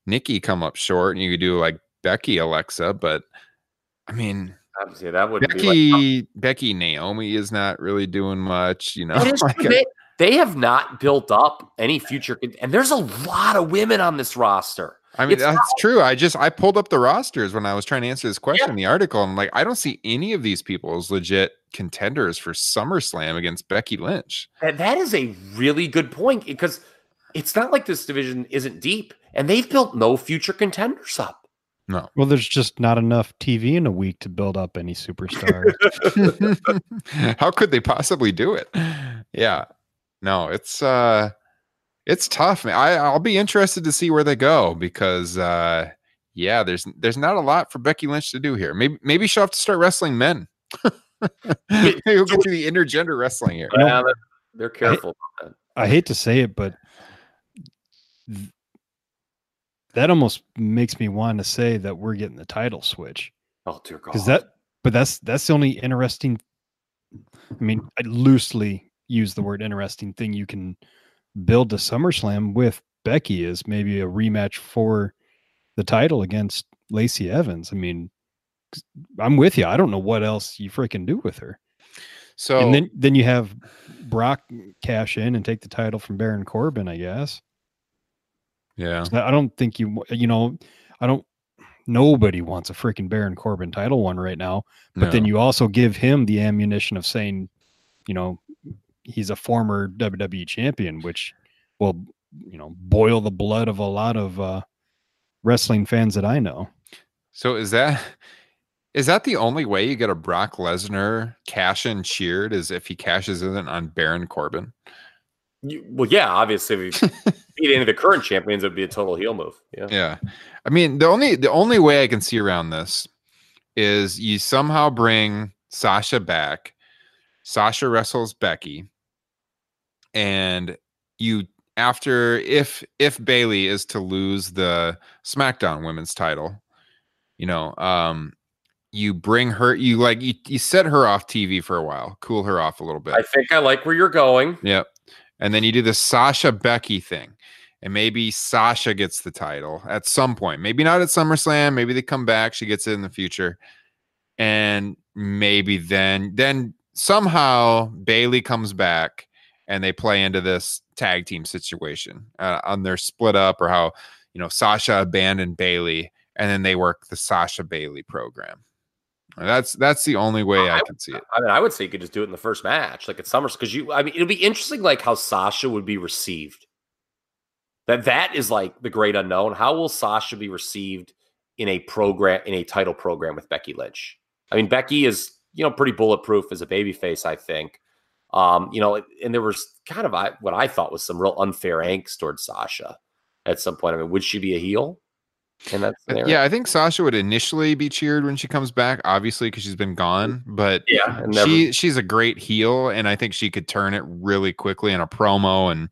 Nikki come up short, and you could do like Becky Alexa, but I mean,
Obviously, that would be like,
Becky Becky Naomi is not really doing much, you know. Like,
true. they, they have not built up any future, and there's a lot of women on this roster.
I mean,
It's
that's true. I just I pulled up the rosters when I was trying to answer this question in the article, and I'm like I don't see any of these people as legit contenders for SummerSlam against Becky Lynch.
And that is a really good point because it's not like this division isn't deep, and they've built no future contenders up.
No.
well, there's just not enough TV in a week to build up any superstar.
How could they possibly do it? Yeah. No, it's uh it's tough. man. I I'll be interested to see where they go because uh yeah, there's there's not a lot for Becky Lynch to do here. Maybe maybe she'll have to start wrestling men. maybe we'll get to the intergender wrestling here.
Yeah, they're, they're careful about that.
I hate to say it, but th- that almost makes me want to say that we're getting the title switch
Oh dear God!
because that. But that's that's the only interesting. I mean, I loosely use the word interesting thing you can build to SummerSlam with Becky is maybe a rematch for the title against Lacey Evans. I mean, I'm with you. I don't know what else you freaking do with her.
So
And then then you have Brock cash in and take the title from Baron Corbin, I guess.
yeah.
I I don't think you you know, I don't nobody wants a freaking Baron Corbin title one right now. But then you also give him the ammunition of saying, you know, he's a former WWE champion, which will, you know, boil the blood of a lot of uh wrestling fans that I know.
So is that is that the only way you get a Brock Lesnar cash in cheered is if he cashes in on Baron Corbin?
You- well, yeah, obviously, if you beat any of the current champions, it'd be a total heel move. Yeah,
Yeah. I mean, the only the only way I can see around this is you somehow bring Sasha back. Sasha wrestles Becky. And you after if if Bayley is to lose the SmackDown women's title, you know, um you bring her you like you, you set her off TV for a while, cool her off a little bit.
I think I like where you're going.
Yep. And then you do the Sasha Becky thing. And maybe Sasha gets the title at some point. Maybe not at SummerSlam. Maybe they come back. She gets it in the future. And maybe then then somehow Bayley comes back and they play into this tag team situation uh, on their split up or how you know Sasha abandoned Bayley and then they work the Sasha Bayley program. And That's that's the only way I can see it.
I mean, I would say you could just do it in the first match, like at Summers, because you. I mean, it'll be interesting, like how Sasha would be received. That that is like the great unknown. How will Sasha be received in a program in a title program with Becky Lynch? I mean, Becky is you know pretty bulletproof as a babyface, I think. Um, you know, and there was kind of I, what I thought was some real unfair angst towards Sasha at some point. I mean, would she be a heel? in that
Uh. Yeah, I think Sasha would initially be cheered when she comes back, obviously because she's been gone. But
yeah,
she she's a great heel, and I think she could turn it really quickly in a promo, and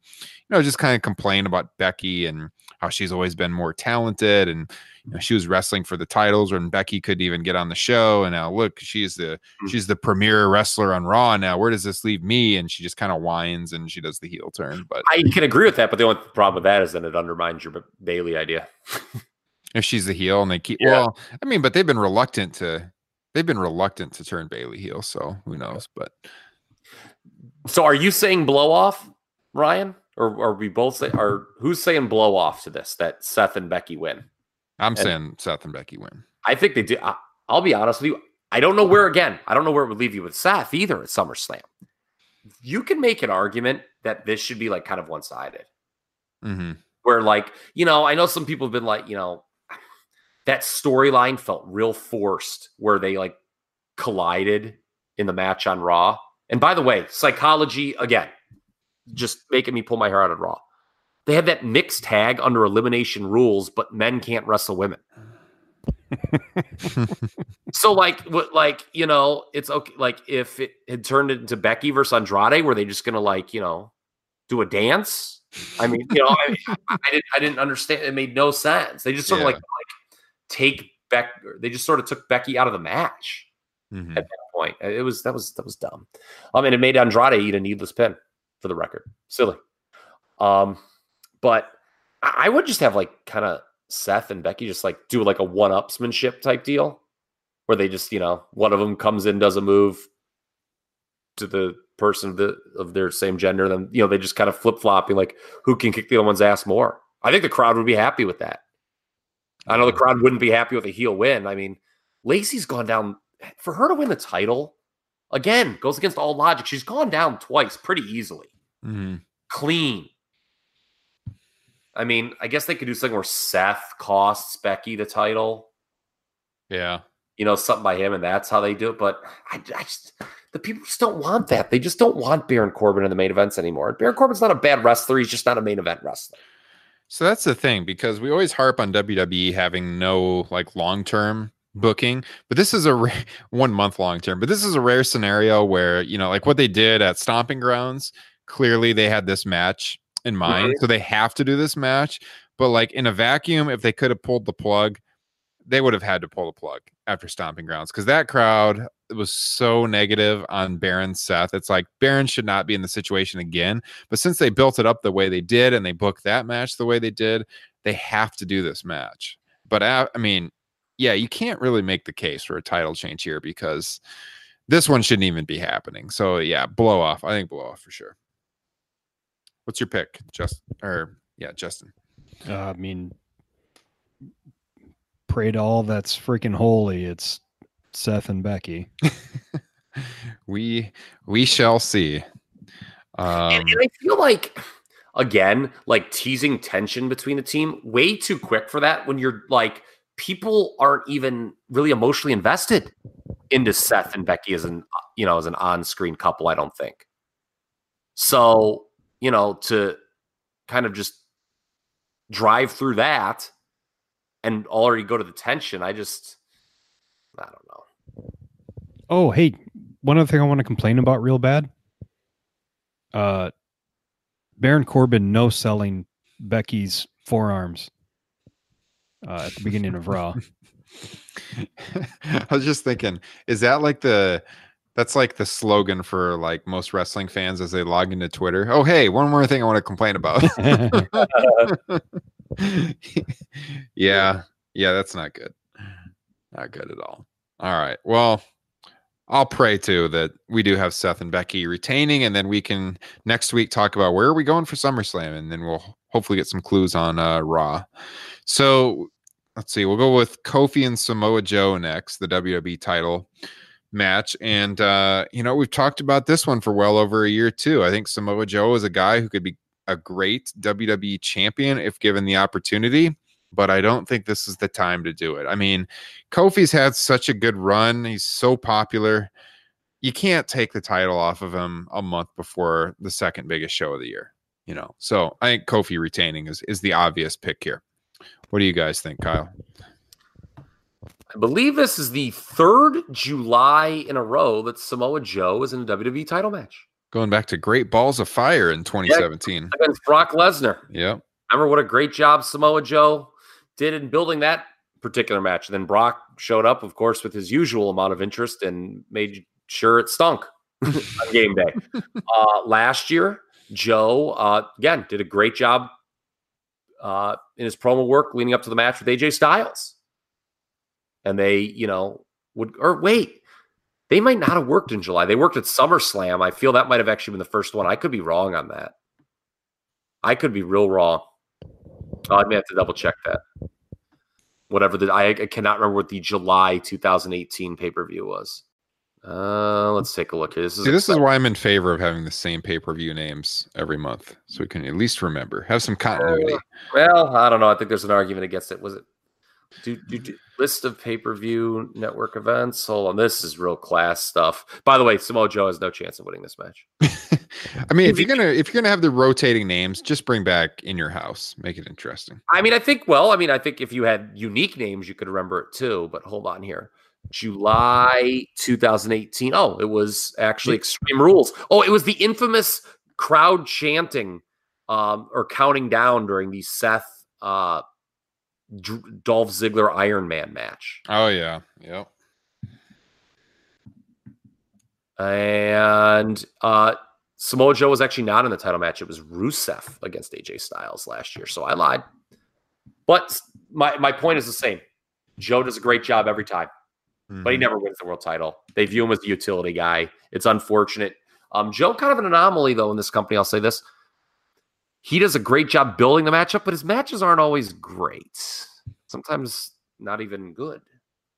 you know just kind of complain about Becky and how she's always been more talented, and you know, she was wrestling for the titles when Becky couldn't even get on the show, and now look, she's the
Mm.
she's the premier wrestler on Raw now. Where does this leave me? And she just kind of whines and she does the heel turn. But
I can agree with that, but the only problem with that is then it undermines your Bayley idea.
if she's the heel and they keep
Yeah.
well, I mean, but they've been reluctant to they've been reluctant to turn Bayley heel, so who knows? But
So are you saying blow off, Ryan? Or are we both say are who's saying blow off to this that Seth and Becky win?
I'm
And-
saying Seth and Becky win.
I think they do. I, I'll be honest with you. I don't know where again. I don't know where it would leave you with Seth either at SummerSlam. You can make an argument that this should be like kind of one sided.
hmm
where like you know i know some people have been like you know that storyline felt real forced where they like collided in the match on raw and by the way psychology again just making me pull my hair out of raw they had that mixed tag under elimination rules but men can't wrestle women so like what like you know it's okay like if it had turned into becky versus andrade were they just gonna like you know do a dance I mean, you know, I, I didn't, I didn't understand. It made no sense. They just sort of like, like take Beck. They just sort of took Becky out of the match
Mhm.
at that point. It was that was that was dumb. I mean, it made Andrade eat a needless pin for the record. Silly. Um, but I would just have like kind of Seth and Becky just like do like a one-upsmanship type deal, where they just you know one of them comes in does a move to the person of, the, of their same gender, then you know they just kind of flip flopping like who can kick the other one's ass more. I think the crowd would be happy with that. I know the crowd wouldn't be happy with a heel win. I mean, Lacey's gone down for her to win the title again goes against all logic. She's gone down twice pretty easily,
Mhm.
clean. I mean, I guess they could do something where Seth costs Becky the title,
Yeah.
you know, something by him, and that's how they do it. But I, I just the people just don't want that. They just don't want Baron Corbin in the main events anymore. Baron Corbin's not a bad wrestler. He's just not a main event wrestler.
So that's the thing because we always harp on WWE having no like long term booking, but this is a ra- one month long term. But this is a rare scenario where you know, like what they did at Stomping Grounds. Clearly, they had this match in mind, so they have to do this match. But like in a vacuum, if they could have pulled the plug, they would have had to pull the plug after Stomping Grounds because that crowd was so negative on Baron Seth. It's like Baron should not be in the situation again. But since they built it up the way they did and they booked that match the way they did, they have to do this match. But I, I mean, yeah, you can't really make the case for a title change here because this one shouldn't even be happening. So yeah, blow off. I think blow off for sure. What's your pick, Just or yeah, Justin?
Uh, I mean, pray to all that's freaking holy. It's Seth and Becky.
we we shall see. Um,
and, and I feel like again, like teasing tension between the team, way too quick for that when you're like people aren't even really emotionally invested into Seth and Becky as an you know as an on-screen couple, I don't think. So, you know, to kind of just drive through that and already go to the tension, I just I don't know.
Oh, hey, one other thing I want to complain about real bad. Uh, Baron Corbin no selling Becky's forearms uh, at the beginning of Raw.
I was just thinking, is that like the that's like the slogan for like most wrestling fans as they log into Twitter? Oh, hey, one more thing I want to complain about. yeah, yeah, that's not good. Not good at all. All right. Well, I'll pray too that we do have Seth and Becky retaining, and then we can next week talk about where are we going for SummerSlam, and then we'll hopefully get some clues on uh, Raw. So let's see. We'll go with Kofi and Samoa Joe next, the WWE title match. And uh, you know, we've talked about this one for well over a year too. I think Samoa Joe is a guy who could be a great WWE champion if given the opportunity, but I don't think this is the time to do it. I mean, Kofi's had such a good run. He's so popular. You can't take the title off of him a month before the second biggest show of the year, you know. So I think Kofi retaining is is the obvious pick here. What do you guys think, Kyle?
I believe this is the third July in a row that Samoa Joe is in a WWE title match
Going back to Great Balls of Fire in 2017.
against Brock Lesnar.
Yep.
Remember what a great job Samoa Joe did in building that particular match. And then Brock showed up, of course, with his usual amount of interest and made sure it stunk on game day. uh, last year, Joe, uh, again, did a great job uh, in his promo work leading up to the match with AJ Styles. And they, you know, would, or wait, they might not have worked in July. They worked at SummerSlam. I feel that might have actually been the first one. I could be wrong on that. I could be real wrong. Oh, I may have to double check that. Whatever the I, I cannot remember what the July 2018 pay per view was. Uh, let's take a look here. This is
See, this is why I'm in favor of having the same pay per view names every month, so we can at least remember, have some continuity.
well, I don't know. I think there's an argument against it. Was it do, do, do list of pay per view network events? Hold on, this is real class stuff. By the way, Samoa Joe has no chance of winning this match.
I mean, if you're gonna if you're gonna have the rotating names, just bring back in your house, make it interesting.
I mean, I think, well, I mean, I think if you had unique names, you could remember it too. But hold on here. July 2018. Oh, it was actually Extreme Rules. Oh, it was the infamous crowd chanting um, or counting down during the Seth uh, Dr- Dolph Ziggler Iron Man match.
Oh yeah, yep.
And uh, Samoa Joe was actually not in the title match. It was Rusev against AJ Styles last year. So I lied. But my, my point is the same. Joe does a great job every time, but he
Mhm.
never wins the world title. They view him as the utility guy. It's unfortunate. Um, Joe, kind of an anomaly, though, in this company. I'll say this. He does a great job building the matchup, but his matches aren't always great. Sometimes not even good.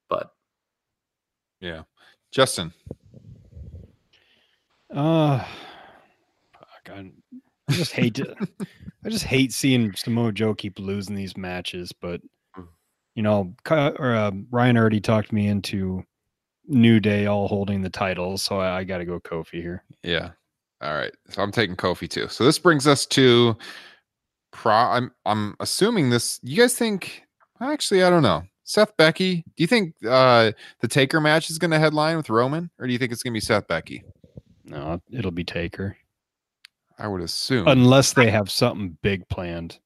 But
yeah. Justin,
Uh, fuck, I, I just hate to, I just hate seeing Samoa Joe keep losing these matches. But. You know, or uh, Ryan already talked me into New Day all holding the titles, so I, I got to go Kofi here.
yeah. All right, so I'm taking Kofi too. So this brings us to pro. I'm I'm assuming this. You guys think? Actually, I don't know. Seth Becky. Do you think uh the Taker match is going to headline with Roman, or do you think it's going to be Seth Becky?
No, it'll be Taker
I would assume.
unless they have something big planned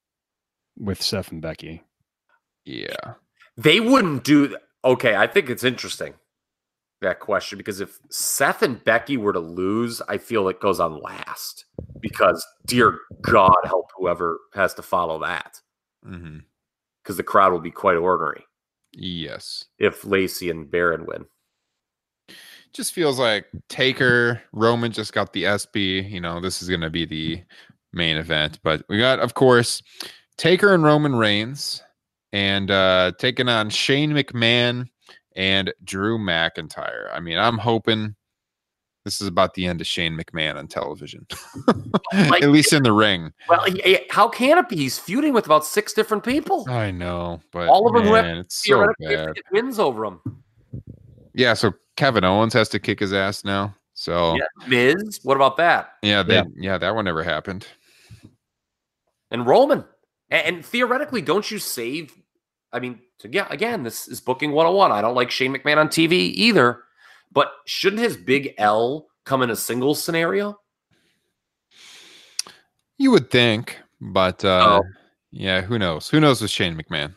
with Seth and Becky.
Yeah.
They wouldn't do th- okay. I think it's interesting that question because if Seth and Becky were to lose, I feel it goes on last because dear God help whoever has to follow that
mm-hmm.
because the crowd will be quite ornery
Yes.
if Lacey and Baron win.
just feels like Taker, Roman just got the SB. You know, this is going to be the main event. But we got, of course, Taker and Roman Reigns and uh taking on Shane McMahon and Drew McIntyre. I mean, I'm hoping this is about the end of Shane McMahon on television,
Like-
at least in the ring.
Well, he- he- how can it be? He's feuding with about six different people.
I know, but
All of them who have
it's so bad.
wins over him.
Yeah, so Kevin Owens has to kick his ass now. So
Yeah, Miz. What about that?
yeah, they,
Yeah.
yeah, that one never happened.
and Roman. And, and theoretically, don't you save? I mean, so yeah, again, this is booking 101. I don't like Shane McMahon on TV either, but shouldn't his big L come in a single scenario?
You would think, but uh,
Oh.
yeah, who knows? Who knows with Shane McMahon?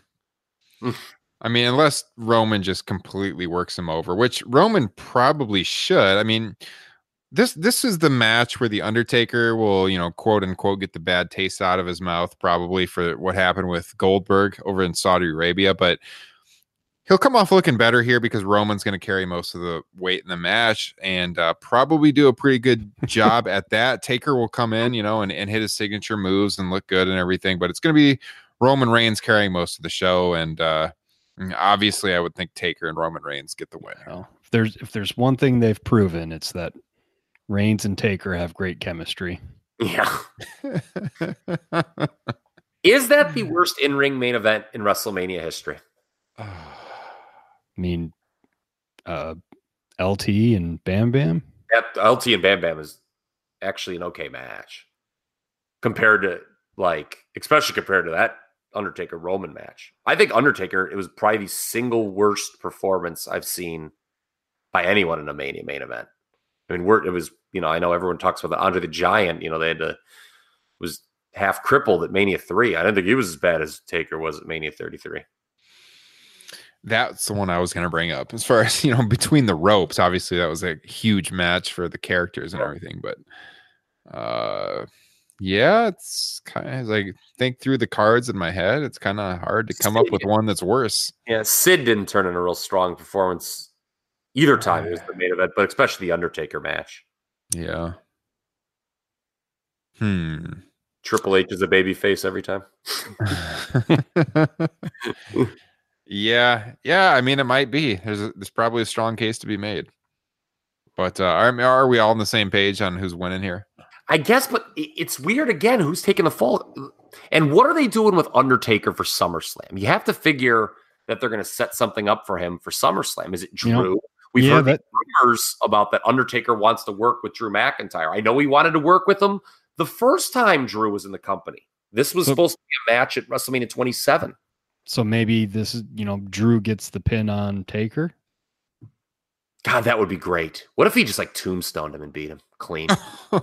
Mm.
I mean, unless Roman just completely works him over, which Roman probably should. I mean, this this is the match where the Undertaker will, you know, quote unquote, get the bad taste out of his mouth, probably for what happened with Goldberg over in Saudi Arabia. But he'll come off looking better here because Roman's going to carry most of the weight in the match and uh, probably do a pretty good job at that. Taker will come in, you know, and, and hit his signature moves and look good and everything, but it's going to be Roman Reigns carrying most of the show. And uh, obviously, I would think Taker and Roman Reigns get the win.
Well, if there's if there's one thing they've proven, it's that Reigns and Taker have great chemistry.
Yeah. Is that the worst in ring main event in WrestleMania history?
I mean, uh, LT and Bam Bam.
That LT and Bam Bam is actually an okay match compared to like, especially compared to that Undertaker Roman match. I think Undertaker, it was probably the single worst performance I've seen by anyone in a Mania main event. I mean, we're, it was, you know, I know everyone talks about the Andre the Giant, you know, they had to, was half crippled at Mania 3. I didn't think he was as bad as Taker was at Mania 33.
That's the one I was going to bring up. As far as you know, between the ropes, obviously that was a huge match for the characters and everything. But uh, yeah, it's kind of like think through the cards in my head. It's kind of hard to come up with one that's worse.
Yeah, Sid didn't turn in a real strong performance either time it was the main event, but especially the Undertaker match.
Yeah. Hmm.
Triple H is a baby face every time.
yeah, yeah. I mean, it might be. There's a, there's probably a strong case to be made. But uh, are are we all on the same page on who's winning here?
I guess, but it's weird again. Who's taking the fall? And what are they doing with Undertaker for SummerSlam? You have to figure that they're going to set something up for him for SummerSlam. Is it Drew?
You know,
We've
yeah,
heard
that-
rumors about that Undertaker wants to work with Drew McIntyre. I know he wanted to work with him the first time Drew was in the company. This was
So-
supposed to be a match at WrestleMania 27.
So maybe this is, you know, Drew gets the pin on Taker.
God, that would be great. What if he just like tombstoned him and beat him clean?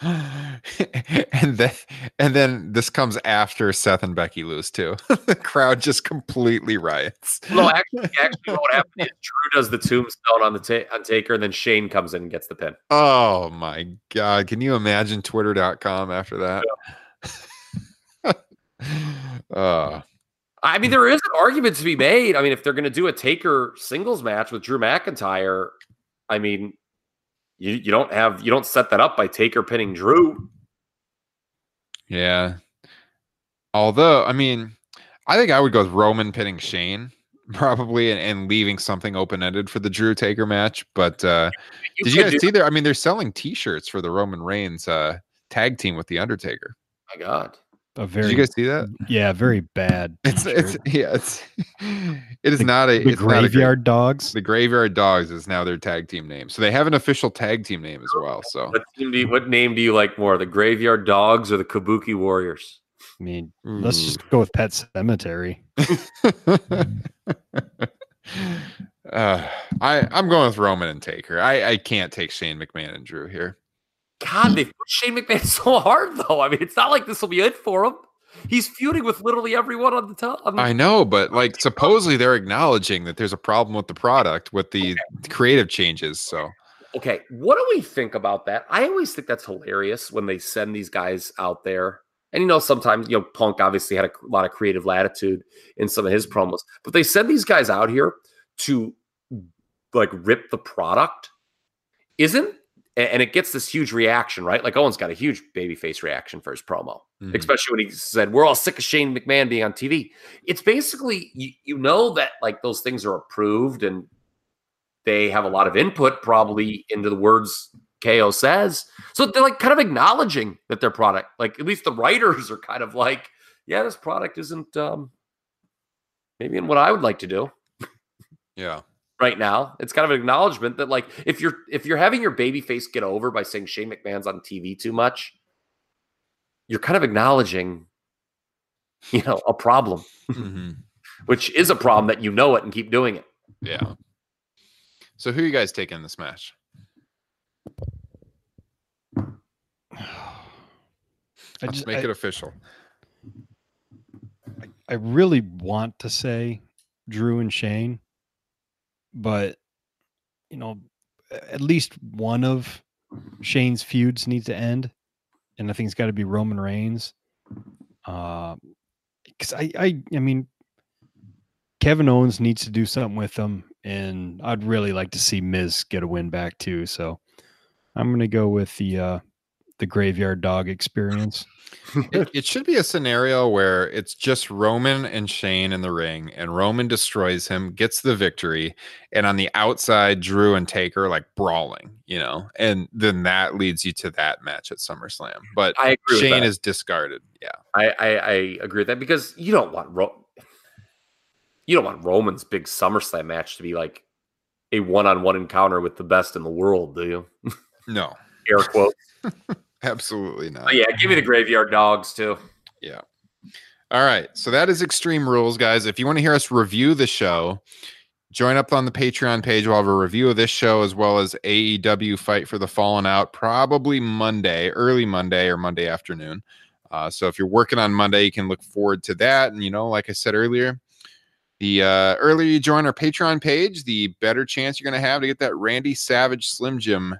and then and then this comes after Seth and Becky lose too. the crowd just completely riots.
no, actually, actually, what happened is Drew does the tombstone on the ta- on Taker, and then Shane comes in and gets the pin.
Oh my god. Can you imagine twitter.com after that? uh
I mean, there is an argument to be made. I mean, if they're going to do a Taker singles match with Drew McIntyre, I mean, you you don't have you don't set that up by Taker pinning Drew.
yeah. Although, I mean, I think I would go with Roman pinning Shane probably and, and leaving something open ended for the Drew Taker match. But uh did you guys
do-
see there? I mean, they're selling t-shirts for the Roman Reigns uh tag team with the Undertaker.
My God,
A very,
Did you guys see that?
yeah, very bad.
It's it's yeah, it's it is
The-
not a
the
it's not a great-
graveyard dogs.
the Graveyard Dogs is now their tag team name. So they have an official tag team name as well. So
what, team do you, what name do you like more, the Graveyard Dogs or the Kabuki Warriors?
I mean, let's just go with Pet Cemetery.
uh, I I'm going with Roman and Taker. I I can't take Shane McMahon and Drew here.
God, they put Shane McMahon so hard though. I mean, it's not like this will be it for him. He's feuding with literally everyone on the top. The,
I know, but like supposedly they're acknowledging that there's a problem with the product with the creative changes. So
Okay, what do we think about that? I always think that's hilarious when they send these guys out there. And you know, sometimes you know, Punk obviously had a lot of creative latitude in some of his mm-hmm. promos, but they send these guys out here to like rip the product. Isn't a- and it gets this huge reaction, right? Like Owens got a huge babyface reaction for his promo,
Mhm.
especially when he said, "We're all sick of Shane McMahon being on TV." It's basically you, you know that like those things are approved and they have a lot of input probably into the words KO says. So they're like kind of acknowledging that their product, like at least the writers are kind of like, yeah, this product isn't um maybe in what I would like to do
yeah,
right now. It's kind of an acknowledgement that like if you're if you're having your baby face get over by saying Shane McMahon's on TV too much, you're kind of acknowledging, you know, a problem,
Mhm.
which is a problem that you know it and keep doing it.
yeah. So who are you guys taking in this match?
I
Let's
just,
make
I,
it official.
I really want to say Drew and Shane, but you know, at least one of Shane's feuds needs to end, and I think it's got to be Roman Reigns. Because I, I, I mean, Kevin Owens needs to do something with them, and I'd really like to see Miz get a win back too. So I'm gonna go with the uh, the Graveyard Dog experience.
it, it should be a scenario where it's just Roman and Shane in the ring, and Roman destroys him, gets the victory, and on the outside, Drew and Taker like brawling, you know, and then that leads you to that match at SummerSlam. But
I agree.
Shane is discarded. Yeah,
I, I I agree with that because you don't want Ro- you don't want Roman's big SummerSlam match to be like a one-on-one encounter with the best in the world, do you?
no,
Air quote.
absolutely not.
But yeah, give me the graveyard dogs too. Yeah.
All right. So that is Extreme Rules, guys. If you want to hear us review the show, join up on the Patreon page. We'll have a review of this show as well as AEW Fight for the Fallen Out, probably Monday, early Monday or Monday afternoon. Uh, so if you're working on Monday, you can look forward to that. And, you know, like I said earlier, the uh, earlier you join our Patreon page, the better chance you're going to have to get that Randy Savage Slim Jim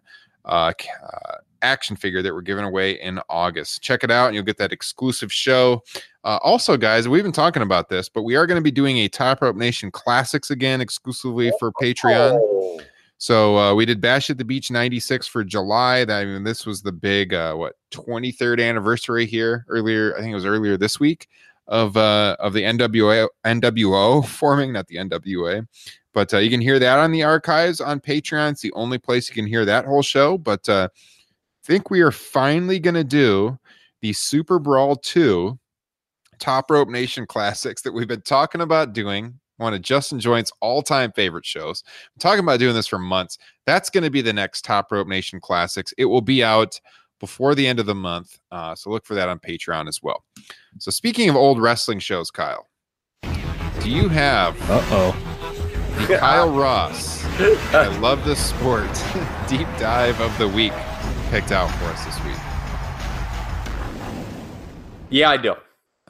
uh, uh, action figure that we're giving away in August. Check it out, and you'll get that exclusive show. Uh, also, guys, we've been talking about this, but we are going to be doing a Top Rope Nation Classics again exclusively for Patreon.
Oh,
So uh, we did Bash at the Beach '96 for July. That I mean, this was the big uh, what 23rd anniversary here earlier. I think it was earlier this week of uh, of the NWA NWO forming, not the NWA. But uh, you can hear that on the archives on Patreon. It's the only place you can hear that whole show. But uh, think we are finally going to do the Super Brawl 2 Top Rope Nation Classics that we've been talking about doing. One of Justin Joint's all time favorite shows. I'm talking about doing this for months. That's going to be the next Top Rope Nation Classics. It will be out before the end of the month. Uh, so look for that on Patreon as well. So, speaking of old wrestling shows, Kyle, do you have
Uh oh.
the Kyle Ross? I love this sport. Deep dive of the week picked out for us this week.
Yeah, I do.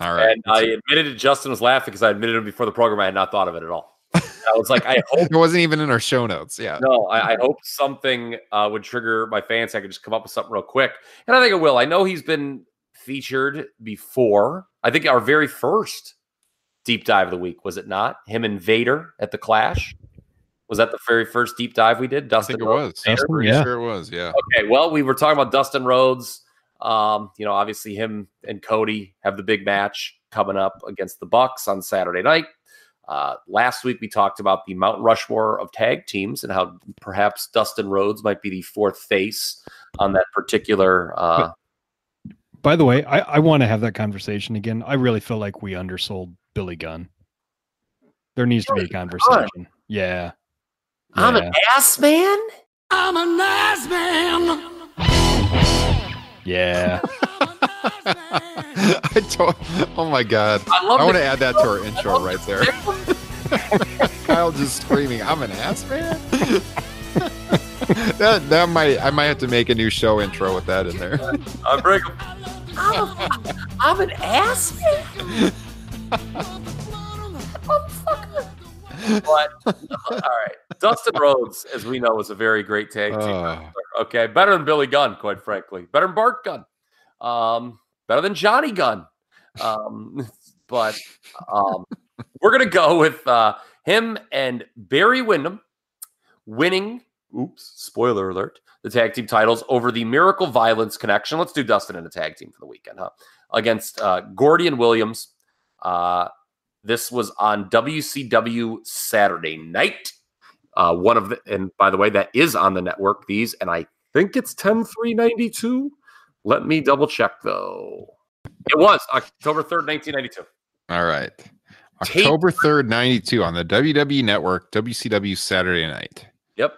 All right.
And I admitted it. Justin was laughing because I admitted it before the program. I had not thought of it at all. I was like, I hope
it wasn't even in our show notes. Yeah.
no, I, I hope something uh, would trigger my fans. I could just come up with something real quick, and I think it will. I know he's been featured before. I think our very first deep dive of the week was it not him and Vader at the Clash? Was that the very first deep dive we did?
Dustin, I
Dustin
think it
Rhodes,
was.
Vader?
Dustin,
Pretty
yeah.
sure it was. Yeah.
Okay, well, we were talking about Dustin Rhodes. Um, you know, obviously him and Cody have the big match coming up against the Bucks on Saturday night. Uh, last week we talked about the Mount Rushmore of tag teams and how perhaps Dustin Rhodes might be the fourth face on that particular. Uh,
By the way, I, I want to have that conversation again. I really feel like we undersold Billy Gunn. There needs to be a conversation. Yeah.
I'm an ass man.
I'm a nice man.
Yeah.
I told, oh my god!
I love
I want to add that to our intro right there. Kyle just screaming, "I'm an ass man." that that might I might have to make a new show intro with that in there.
I break him. I'm, a, I'm an ass man. Motherfucker. But all right, Dustin Rhodes, as we know, is a very great tag team.
Oh,
Okay, better than Billy Gunn, quite frankly. Better than Bart Gunn. Um, better than Johnny Gunn. Um, but um, we're gonna go with uh, him and Barry Windham winning. Oops, spoiler alert! The tag team titles over the Miracle Violence Connection. Let's do Dustin in a tag team for the weekend, huh? Against uh, Gordy and Williams. Uh, this was on WCW Saturday night. Uh, one of the, and by the way, that is on the network. These, and I think it's 10 392. Let me double check though. It was October 3rd, 1992.
all right. October third, ninety two on the WWE Network, WCW Saturday Night.
Yep.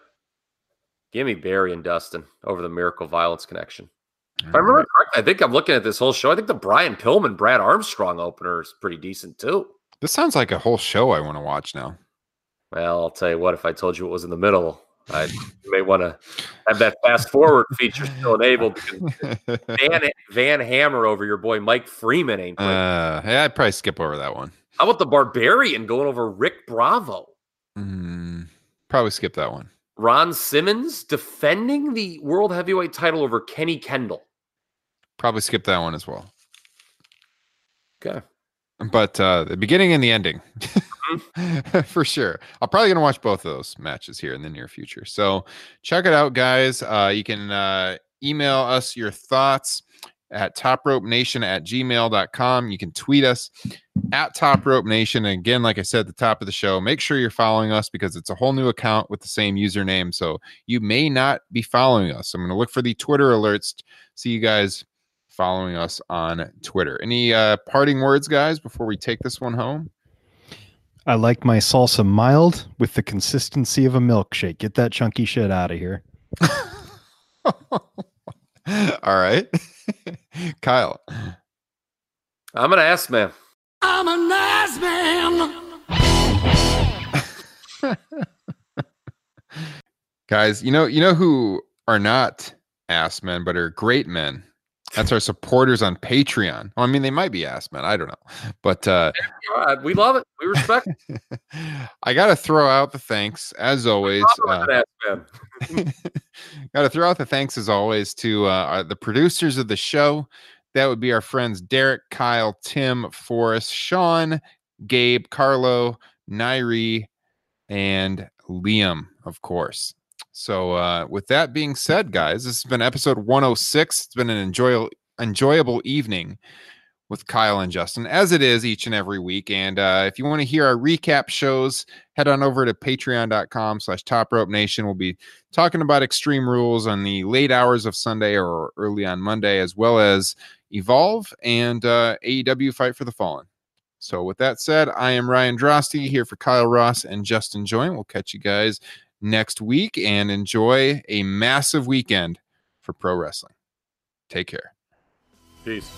Give me Barry and Dustin over the Miracle Violence Connection. If I remember correctly, I think I'm looking at this whole show. I think the Brian Pillman, Brad Armstrong opener is pretty decent too.
This sounds like a whole show I want to watch now.
Well, I'll tell you what, if I told you it was in the middle, I you may want to have that fast forward feature still enabled Van, Van Hammer over your boy Mike Freeman ain't. playing.
uh, yeah, I'd probably skip over that one.
How about the Barbarian going over Rick Bravo?
Mm, probably skip that one.
Ron Simmons defending the World Heavyweight title over Kenny Kendall.
Probably skip that one as well.
Okay.
But uh, the beginning and the ending, for sure. I'm probably gonna watch both of those matches here in the near future. So check it out, guys. Uh, you can uh, email us your thoughts at topropenation at gmail.com. You can tweet us at Top Rope Nation. And again, like I said at the top of the show, make sure you're following us because it's a whole new account with the same username. So you may not be following us. I'm going to look for the Twitter alerts. See you guys following us on Twitter. Any uh, parting words, guys, before we take this one home?
I like my salsa mild with the consistency of a milkshake. Get that chunky shit out of here.
All right. Kyle.
I'm an ass man.
I'm an ass man.
Guys, you know, you know who are not ass men, but are great men. That's our supporters on Patreon. Well, I mean, they might be ass men. I don't know, but uh,
we love it. We respect it.
I got to throw out the thanks as always. Uh,
Compliment that, man.
got to throw out the thanks as always to uh, the producers of the show. That would be our friends Derek, Kyle, Tim, Forrest, Sean, Gabe, Carlo, Nairi, and Liam, of course. So, uh, with that being said, guys, this has been episode 106. It's been an enjoyable, enjoyable evening with Kyle and Justin, as it is each and every week. And uh, if you want to hear our recap shows, head on over to patreon.com slash top rope nation. We'll be talking about extreme rules on the late hours of Sunday or early on Monday, as well as Evolve and uh, AEW Fight for the Fallen. So, with that said, I am Ryan Drosty here for Kyle Ross and Justin Joint. We'll catch you guys next week and enjoy a massive weekend for pro wrestling. Take care.
Peace.